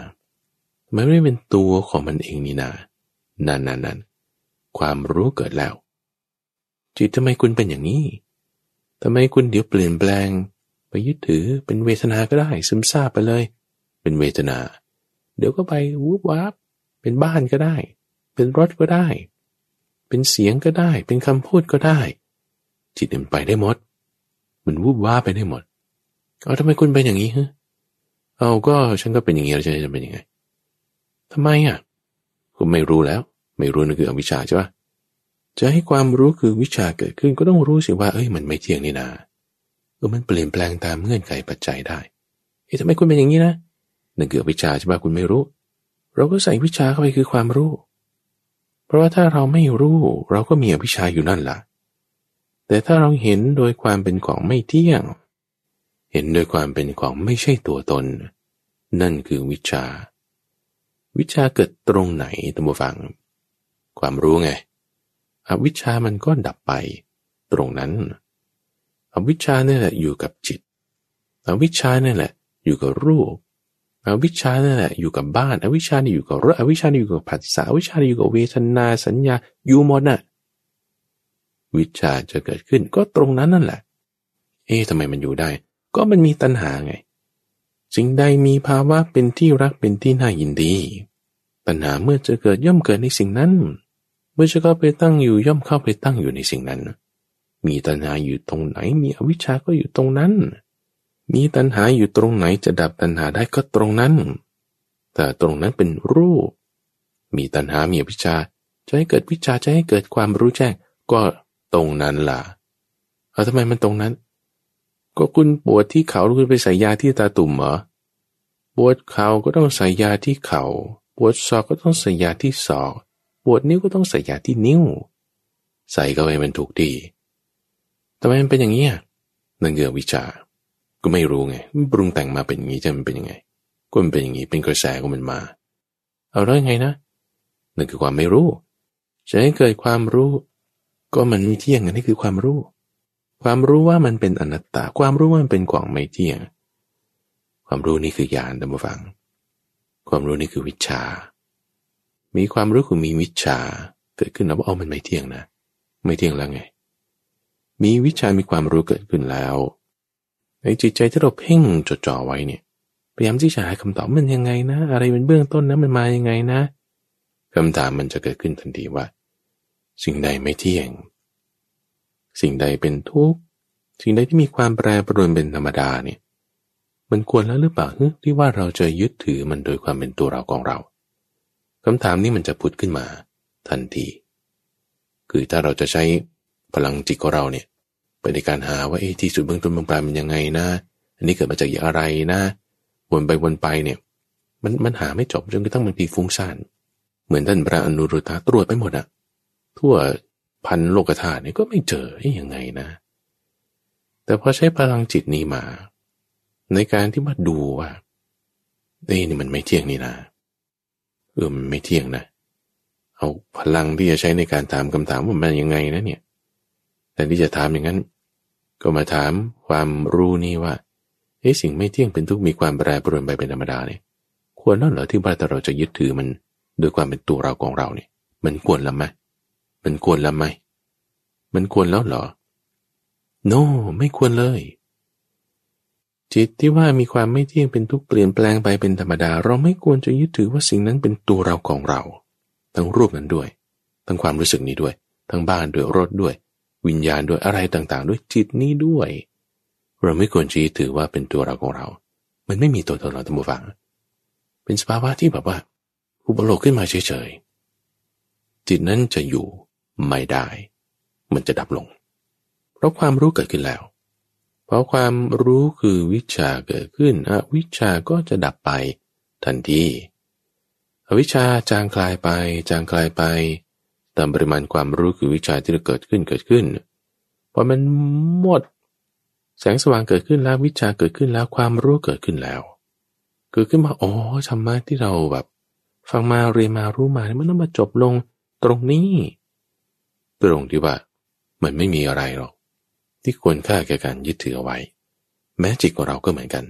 มันไม่เป็นตัวของมันเองนี่นานั่นนั่นนั่นความรู้เกิดแล้ว จิตทำไมคุณเป็นอย่างนี้ทำไมคุณเดี๋ยวเปลี่ยนแปลง ไปยึดถือเป็นเวทนาก็ได้ ซึมซาบไปเลย เป็นเวทนา เดี๋ยวก็ไปวูบวับเป็นบ้านก็ได้ เป็นรถก็ได้ เป็นเสียงก็ได้ เป็นคำพูดก็ได้ จิตมันไปได้หมด มันวูบว่าไปได้หมด เอาทำไมคุณเป็นอย่างนี้ฮะเอาก็ฉันก็เป็นอย่างนี้แล้วฉันจะเป็นยังไงทำไมอะคุณไม่รู้แล้ว ไม่รู้นั่นคืออวิชชาใช่ปะจะให้ความรู้คือวิชาเกิดขึ้นก็ต้องรู้สิว่า เอ้ยมันไม่เที่ยงนี่นาเออมันเปลี่ยนแปลงตามเงื่อนไขปัจจัยได้เฮ้ยทำไมคุณเป็นอย่างนี้นะนั่นคือวิชาใช่ปะคุณไม่รู้ เราก็ใส่วิชาเข้าไปคือความรู้ เพราะว่าถ้าเราไม่รู้ เราก็มีอวิชชาอยู่นั่นแหละ แต่ถ้าเราเห็นโดยความเป็นของไม่เที่ยง เห็นโดยความเป็นของไม่ใช่ตัวตน นั่นคือวิชา วิชาเกิดตรงไหนตัมบูฟัง ความรู้ไงอวิชามันก็ดับไป ตรงนั้น อวิชานี่แหละอยู่กับจิต อวิชานี่แหละ อยู่กับรูป อวิชานี่แหละอยู่กับบ้าน อวิชานี่อยู่กับรถ อวิชานี่อยู่กับผัสสะ อวิชานี่อยู่กับเวทนาสัญญา อยู่หมดน่ะ วิชาจะเกิดขึ้นก็ตรงนั้นนั่นแหละ เอ๊ะทำไมมันอยู่ได้ ก็มันมีตัณหาไง สิ่งใดมีภาวะเป็นที่รักเป็นที่น่ายินดี ตัณหาเมื่อจะเกิดย่อมเกิดในสิ่งนั้น เมื่อจะเข้าไปตั้งอยู่ย่อมเข้าไปตั้งอยู่ในสิ่งนั้น มีตัณหาอยู่ตรงไหน มีอวิชชาก็อยู่ตรงนั้น มีตัณหาอยู่ตรงไหนจะดับตัณหาได้ก็ตรงนั้น แต่ตรงนั้นเป็นรูป มีตัณหามีอวิชชาจะให้เกิดวิชาจะให้เกิดความรู้แจ้งก็ ตรงนั้นล่ะ เอาทำไมมันตรงนั้น ก็คุณปวดที่เขาคุณไปใส่ยาที่ตาตุ่มเหรอ ปวดเข่าก็ต้องใส่ยาที่เขา่า ปวดศอกก็ต้องใส่ยาที่ศอก ปวดนิ้วก็ต้องใส่ยาที่นิ้ว ใส่ก็ให้มันถูกดีทำไมมันเป็นอย่างนี้นั่นเกิดวิชา ก็ไม่รู้ไง ปรุงแต่งมาเป็นอย่างนี้จะมันเป็นยังไง ก็มันเป็นอย่างนี้ เป็นกระแสของมันมา เอาแล้วยังไงนะ นั่นคือความไม่รู้ จะให้เกิดความรู้ ก็มันไม่เที่ยงนี่คือความรู้ ความรู้ว่ามันเป็นอนัตตา ความรู้ว่ามันเป็นของไม่เที่ยง ความรู้นี่คือญาณดัมฟัง ความรู้นี่คือวิชา มีความรู้คือมีวิชา เกิดขึ้นแล้วว่าเอามันไม่เที่ยงนะ ไม่เที่ยงแล้วไง มีวิชามีความรู้เกิดขึ้นแล้วในจิตใจที่เราเพ่งจดจ่อไว้เนี่ยพยายามที่จะหาคำตอบมันยังไงนะ อะไรเป็นเบื้องต้นนะมันมายังไงนะคำถามมันจะเกิดขึ้นทันทีว่า สิ่งใดไม่เที่ยง สิ่งใดเป็นทุกข์ สิ่งใดที่มีความแปรปรวนเป็นธรรมดาเนี่ย มันควรแล้วหรือเปล่าที่ว่าเราจะยึดถือมันโดยความเป็นตัวเราของเราคำถามนี้มันจะพุดขึ้นมา ทันที คือถ้าเราจะใช้พลังจิตของเราเนี่ยไปในการหาว่าเอ๊ที่สุดเบื้องต้นเบื้องปลายมันยังไงนะ อันนี้เกิดมาจากอย่างไรนะ วนไปวนไปเนี่ย มันมันหาไม่จบจนกระทั่งบางทีฟุ้งซ่าน เหมือนท่านพระอนุรุตะตรวจไปหมดอะ ทั่วพันโลกธาตุเนี่ยก็ไม่เจอยังไงนะ แต่พอใช้พลังจิตนี้มา ในการที่มาดูว่าเอ้นี่มันไม่เที่ยงนี่นะเออมันไม่เที่ยงนะ เอาพลังที่จะใช้ในการถามคำถามว่ามันยังไงนะเนี่ยแต่ที่จะถามอย่างนั้น ก็มาถามความรู้นี่ว่าเอ้สิ่งไม่เที่ยงเป็นทุกมีความแปรปรวนไปเป็นธรรมดาเนี่ยควรแล้วเหรอที่ว่าแต่เราจะยึดถือมันโดยความเป็นตัวเราของเราเนี่ย มันควรแล้วไหม มันควรแล้วไหม มันควรแล้วเหรอ no ไม่ควรเลย จิตที่ว่ามีความไม่เที่ยงเป็นทุกเปลี่ยนแปลงไปเป็นธรรมดา เราไม่ควรจะยึดถือว่าสิ่งนั้นเป็นตัวเราของเรา ทั้งรูปนั้นด้วย ทั้งความรู้สึกนี้ด้วย ทั้งบ้านด้วยรถด้วย วิญญาณด้วยอะไรต่างๆ ด้วยจิตนี้ด้วย เราไม่ควรจะยึดถือว่าเป็นตัวเราของเรา มันไม่มีตัวตนเราตั้งฟัง เป็นสภาวะที่แบบว่าอุปโลกขึ้นมาเฉยๆจิตนั้นจะอยู่ ไม่ได้ มันจะดับลง เพราะความรู้เกิดขึ้นแล้ว เพราะความรู้คือวิชาเกิดขึ้นอวิชาก็จะดับไปทันทีอวิชชาจางคลายไป จางคลายไป ตามปริมาณความรู้คือวิชาที่เกิดขึ้นเกิดขึ้นพอมันหมด แสงสว่างเกิดขึ้นแล้ววิชาเกิดขึ้นแล้วความรู้เกิดขึ้นแล้วเกิดขึ้นมาอ๋อธรรมะที่เราแบบ ฟังมาเรียนมารู้มามันต้องมาจบลงตรงนี้ ตรงที่ว่ามันไม่มีอะไรหรอก ที่ควรค่าแก่การยึดถือเอาไว้ แม้จิตของเราก็เหมือนกัน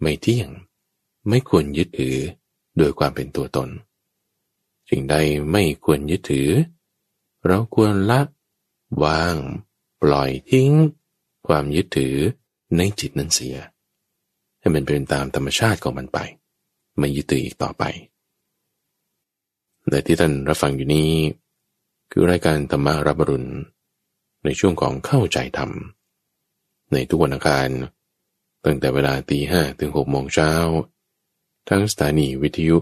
ไม่เที่ยงไม่ควรยึดถือโดยความเป็นตัวตนสิ่งใดไม่ควรยึดถือ เราควรละวาง ปล่อยทิ้ง ความยึดถือในจิตนั้นเสีย ให้มันเป็นตามธรรมชาติของมันไป ไม่ยึดถืออีกต่อไปแต่ที่ท่านรับฟังอยู่นี้ คือรายการธรรมารับรุณ ในช่วงของเข้าใจธรรม ในทุกวันอังคารตั้งแต่เวลาตีห้ถึงหกโมงเช้าทั้งสถานีวิทยุ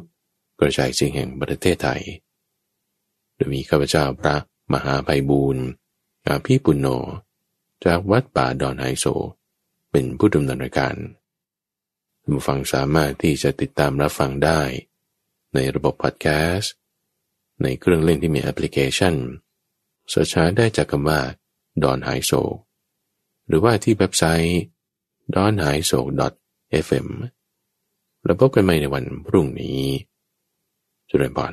กระจายเสียงแห่งประเทศไทย โดยมีข้าพเจ้าพระมหาไพบูรณ์อาภีปุณโญจากวัดป่าดอนไฮโซ เป็นผู้ดำเนินรายการผู้ฟังสามารถที่จะติดตามรับฟังได้ ในระบบพอดแคสต์ ในเครื่องเล่นที่มีแอปพลิเคชัน search ได้จากคำว่าดอนหายโศกหรือว่าที่เว็บไซต์ d o n h a i s o fm แล้วพบกันใหม่ในวันพรุ่งนี้เจริญพร